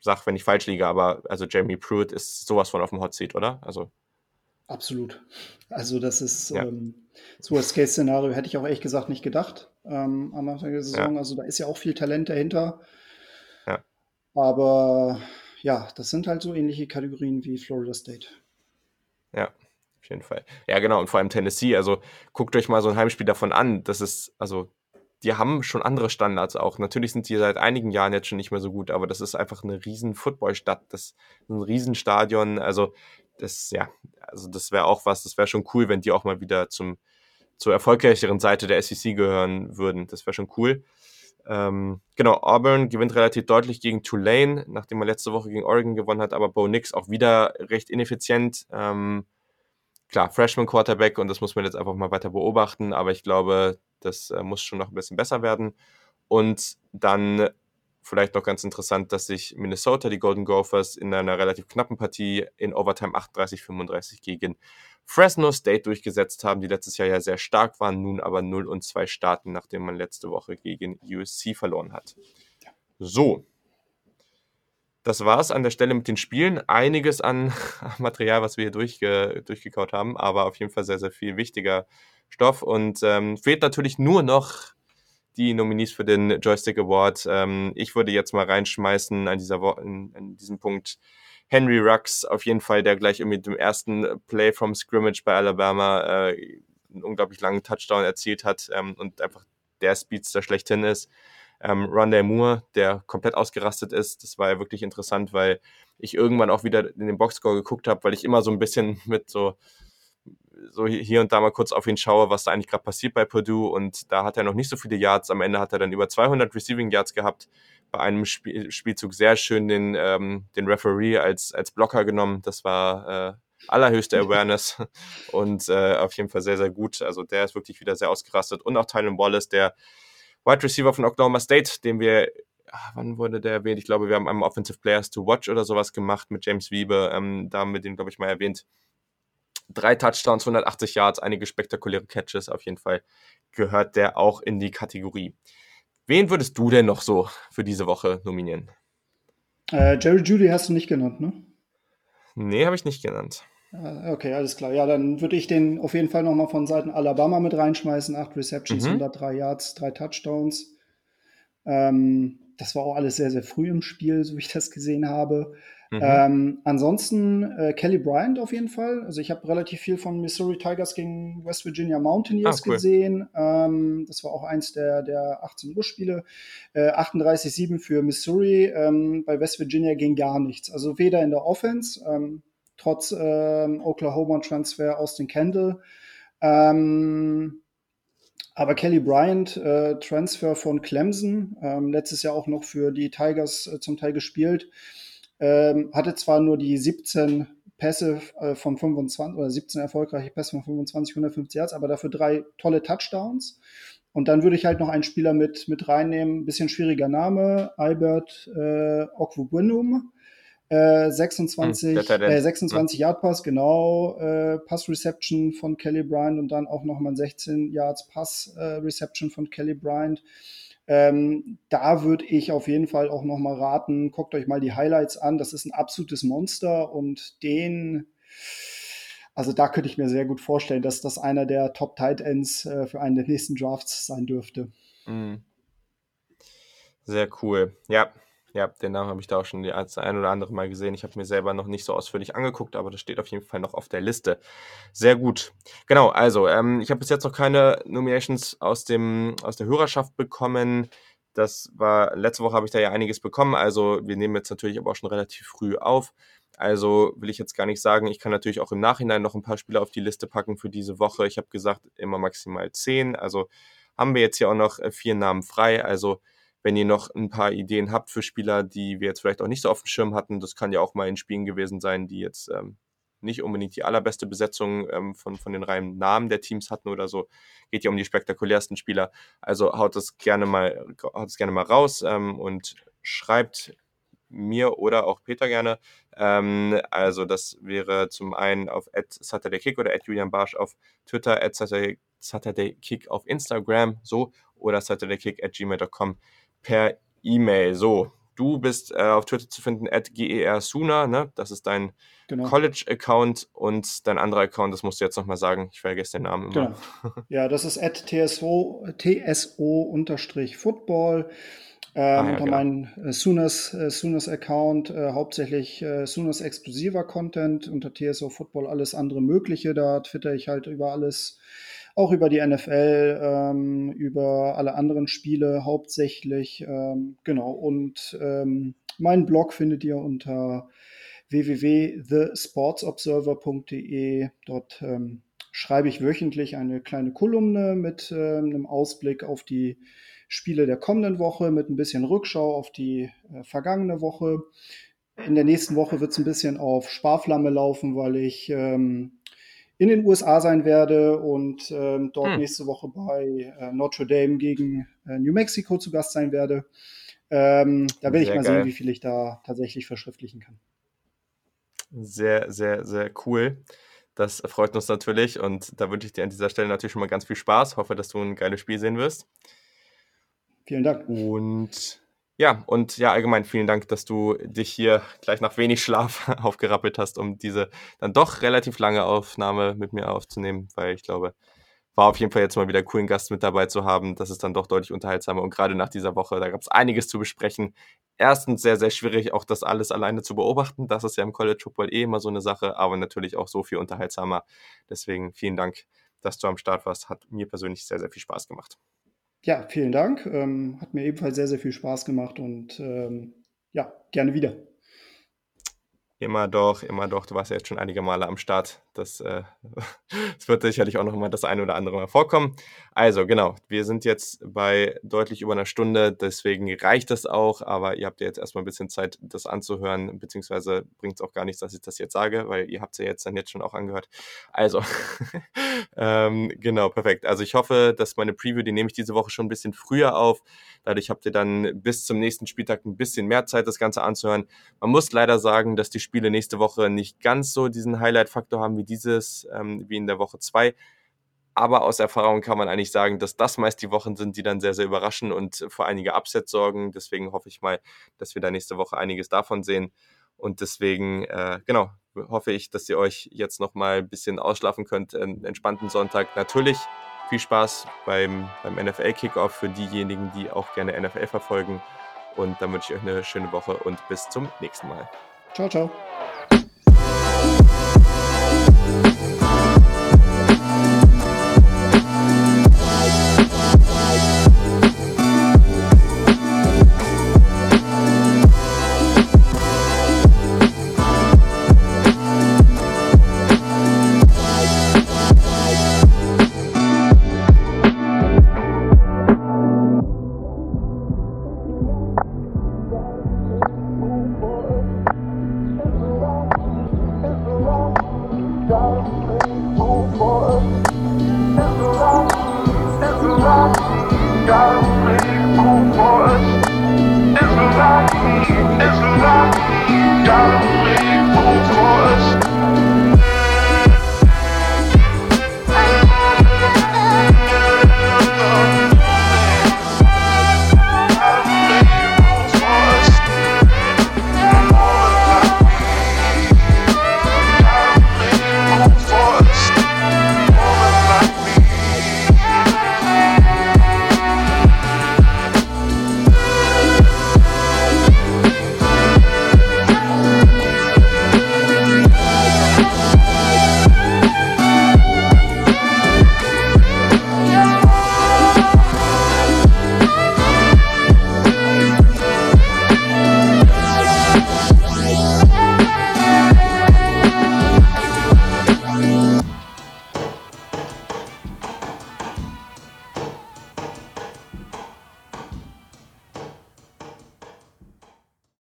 sag, wenn ich falsch liege, aber also Jeremy Pruitt ist sowas von auf dem Hot Seat, oder? Also Absolut. Also das ist ja. ähm, so das Case-Szenario hätte ich auch ehrlich gesagt nicht gedacht ähm, am Anfang der Saison. Ja. Also da ist ja auch viel Talent dahinter. Ja. Aber ja, das sind halt so ähnliche Kategorien wie Florida State. Ja, auf jeden Fall. Ja, genau. Und vor allem Tennessee. Also guckt euch mal so ein Heimspiel davon an. Das ist, also, die haben schon andere Standards auch. Natürlich sind sie seit einigen Jahren jetzt schon nicht mehr so gut, aber das ist einfach eine riesen Footballstadt. Das ist ein Riesenstadion. Also, das, ja, also das wäre auch was, das wäre schon cool, wenn die auch mal wieder zum, zur erfolgreicheren Seite der SEC gehören würden. Das wäre schon cool. Ähm, genau, Auburn gewinnt relativ deutlich gegen Tulane, nachdem er letzte Woche gegen Oregon gewonnen hat, aber Bo Nix auch wieder recht ineffizient. Ähm, klar, Freshman Quarterback und das muss man jetzt einfach mal weiter beobachten, aber ich glaube, das äh, muss schon noch ein bisschen besser werden. Und dann vielleicht noch ganz interessant, dass sich Minnesota, die Golden Gophers, in einer relativ knappen Partie in Overtime 38-35 gegen Fresno State durchgesetzt haben, die letztes Jahr ja sehr stark waren, nun aber 0 und 2 starten, nachdem man letzte Woche gegen USC verloren hat. So. Das war es an der Stelle mit den Spielen. Einiges an (laughs) Material, was wir hier durchge durchgekaut haben, aber auf jeden Fall sehr, sehr viel wichtiger Stoff. Und ähm, fehlt natürlich nur noch die Nominees für den Joystick Award. Ähm, ich würde jetzt mal reinschmeißen an, dieser Wo in, an diesem Punkt Henry Rux, auf jeden Fall, der gleich mit dem ersten Play from Scrimmage bei Alabama äh, einen unglaublich langen Touchdown erzielt hat ähm, und einfach der Speedster schlechthin ist. Ähm, Rondell Moore, der komplett ausgerastet ist, das war ja wirklich interessant, weil ich irgendwann auch wieder in den Boxscore geguckt habe, weil ich immer so ein bisschen (laughs) mit so so hier und da mal kurz auf ihn schaue, was da eigentlich gerade passiert bei Purdue. Und da hat er noch nicht so viele Yards. Am Ende hat er dann über 200 Receiving Yards gehabt. Bei einem Spiel, Spielzug sehr schön den, ähm, den Referee als, als Blocker genommen. Das war äh, allerhöchste (laughs) Awareness und äh, auf jeden Fall sehr, sehr gut. Also der ist wirklich wieder sehr ausgerastet. Und auch Tylen Wallace, der Wide Receiver von Oklahoma State, den wir ah, wann wurde der erwähnt? Ich glaube, wir haben einmal Offensive Players to Watch oder sowas gemacht mit James Wiebe. Ähm, da haben wir den, glaube ich, mal erwähnt drei Touchdowns, 180 Yards, einige spektakuläre Catches. Auf jeden Fall gehört der auch in die Kategorie. Wen würdest du denn noch so für diese Woche nominieren? Äh, Jerry Judy hast du nicht genannt, ne? Nee, habe ich nicht genannt. Ah, okay, alles klar. Ja, dann würde ich den auf jeden Fall nochmal von Seiten Alabama mit reinschmeißen. Acht Receptions, mhm. 103 Yards, drei Touchdowns. Ähm, das war auch alles sehr, sehr früh im Spiel, so wie ich das gesehen habe. Mhm. Ähm, ansonsten äh, Kelly Bryant auf jeden Fall. Also ich habe relativ viel von Missouri Tigers gegen West Virginia Mountaineers ah, cool. gesehen. Ähm, das war auch eins der, der 18 Uhr Spiele. Äh, 38-7 für Missouri. Ähm, bei West Virginia ging gar nichts. Also weder in der Offense, ähm, trotz ähm, Oklahoma Transfer Austin Kendall. Ähm, aber Kelly Bryant, äh, Transfer von Clemson, ähm, letztes Jahr auch noch für die Tigers äh, zum Teil gespielt. Ähm, hatte zwar nur die 17 Pässe äh, von 25 oder 17 erfolgreiche Pässe von 25, 150 Yards, aber dafür drei tolle Touchdowns. Und dann würde ich halt noch einen Spieler mit, mit reinnehmen, bisschen schwieriger Name, Albert äh, Okwubunum. Äh, 26, hm, äh, 26 hm. Yard Pass, genau, äh, Pass Reception von Kelly Bryant und dann auch nochmal ein 16 Yards Pass äh, Reception von Kelly Bryant. Ähm, da würde ich auf jeden Fall auch nochmal raten, guckt euch mal die Highlights an. Das ist ein absolutes Monster und den, also da könnte ich mir sehr gut vorstellen, dass das einer der Top Tight Ends äh, für einen der nächsten Drafts sein dürfte. Mhm. Sehr cool. Ja, ja, den Namen habe ich da auch schon das ein oder andere Mal gesehen. Ich habe mir selber noch nicht so ausführlich angeguckt, aber das steht auf jeden Fall noch auf der Liste. Sehr gut. Genau, also ähm, ich habe bis jetzt noch keine Nominations aus, dem, aus der Hörerschaft bekommen. Das war, letzte Woche habe ich da ja einiges bekommen. Also wir nehmen jetzt natürlich aber auch schon relativ früh auf. Also will ich jetzt gar nicht sagen, ich kann natürlich auch im Nachhinein noch ein paar Spiele auf die Liste packen für diese Woche. Ich habe gesagt, immer maximal zehn. Also haben wir jetzt hier auch noch äh, vier Namen frei. Also wenn ihr noch ein paar Ideen habt für Spieler, die wir jetzt vielleicht auch nicht so auf dem Schirm hatten, das kann ja auch mal in Spielen gewesen sein, die jetzt ähm, nicht unbedingt die allerbeste Besetzung ähm, von, von den reinen Namen der Teams hatten oder so. Geht ja um die spektakulärsten Spieler. Also haut das gerne mal, haut das gerne mal raus ähm, und schreibt mir oder auch Peter gerne. Ähm, also das wäre zum einen auf @saturdaykick oder Julian Barsch auf Twitter, @saturdaykick auf Instagram, so oder saturdaykick at gmail.com per E-Mail. So, du bist äh, auf Twitter zu finden, at gersuna, ne? Das ist dein genau. College-Account und dein anderer Account, das musst du jetzt nochmal sagen, ich vergesse den Namen immer. Genau. (laughs) Ja, das ist at tso, tso-football. Ähm, ah, ja, unter genau. meinem äh, Sooners, äh, Sooners Account äh, hauptsächlich äh, Sooners exklusiver Content, unter TSO Football alles andere Mögliche. Da twitter ich halt über alles auch über die NFL, ähm, über alle anderen Spiele hauptsächlich. Ähm, genau, und ähm, meinen Blog findet ihr unter www.thesportsobserver.de. Dort ähm, schreibe ich wöchentlich eine kleine Kolumne mit äh, einem Ausblick auf die Spiele der kommenden Woche, mit ein bisschen Rückschau auf die äh, vergangene Woche. In der nächsten Woche wird es ein bisschen auf Sparflamme laufen, weil ich ähm, in den USA sein werde und ähm, dort hm. nächste Woche bei äh, Notre Dame gegen äh, New Mexico zu Gast sein werde. Ähm, da werde ich mal geil. sehen, wie viel ich da tatsächlich verschriftlichen kann. Sehr, sehr, sehr cool. Das freut uns natürlich und da wünsche ich dir an dieser Stelle natürlich schon mal ganz viel Spaß. Hoffe, dass du ein geiles Spiel sehen wirst. Vielen Dank. Und ja, und ja, allgemein vielen Dank, dass du dich hier gleich nach wenig Schlaf (laughs) aufgerappelt hast, um diese dann doch relativ lange Aufnahme mit mir aufzunehmen, weil ich glaube, war auf jeden Fall jetzt mal wieder cool, einen Gast mit dabei zu haben. Das ist dann doch deutlich unterhaltsamer und gerade nach dieser Woche, da gab es einiges zu besprechen. Erstens sehr, sehr schwierig, auch das alles alleine zu beobachten. Das ist ja im College Football eh immer so eine Sache, aber natürlich auch so viel unterhaltsamer. Deswegen vielen Dank, dass du am Start warst. Hat mir persönlich sehr, sehr viel Spaß gemacht. Ja, vielen Dank. Ähm, hat mir ebenfalls sehr, sehr viel Spaß gemacht und ähm, ja, gerne wieder. Immer doch, immer doch. Du warst ja jetzt schon einige Male am Start. Das, äh, (laughs) das wird sicherlich auch noch mal das eine oder andere Mal vorkommen. Also, genau, wir sind jetzt bei deutlich über einer Stunde, deswegen reicht das auch, aber ihr habt ja jetzt erstmal ein bisschen Zeit, das anzuhören, beziehungsweise bringt es auch gar nichts, dass ich das jetzt sage, weil ihr habt es ja jetzt dann jetzt schon auch angehört. Also, (laughs) ähm, genau, perfekt. Also ich hoffe, dass meine Preview, die nehme ich diese Woche schon ein bisschen früher auf. Dadurch habt ihr dann bis zum nächsten Spieltag ein bisschen mehr Zeit, das Ganze anzuhören. Man muss leider sagen, dass die Spiele nächste Woche nicht ganz so diesen Highlight-Faktor haben wie dieses, ähm, wie in der Woche 2. Aber aus Erfahrung kann man eigentlich sagen, dass das meist die Wochen sind, die dann sehr, sehr überraschen und für einige Upsets sorgen. Deswegen hoffe ich mal, dass wir da nächste Woche einiges davon sehen. Und deswegen, äh, genau, hoffe ich, dass ihr euch jetzt nochmal ein bisschen ausschlafen könnt. Einen entspannten Sonntag. Natürlich viel Spaß beim, beim NFL-Kickoff für diejenigen, die auch gerne NFL verfolgen. Und dann wünsche ich euch eine schöne Woche und bis zum nächsten Mal. Ciao, ciao.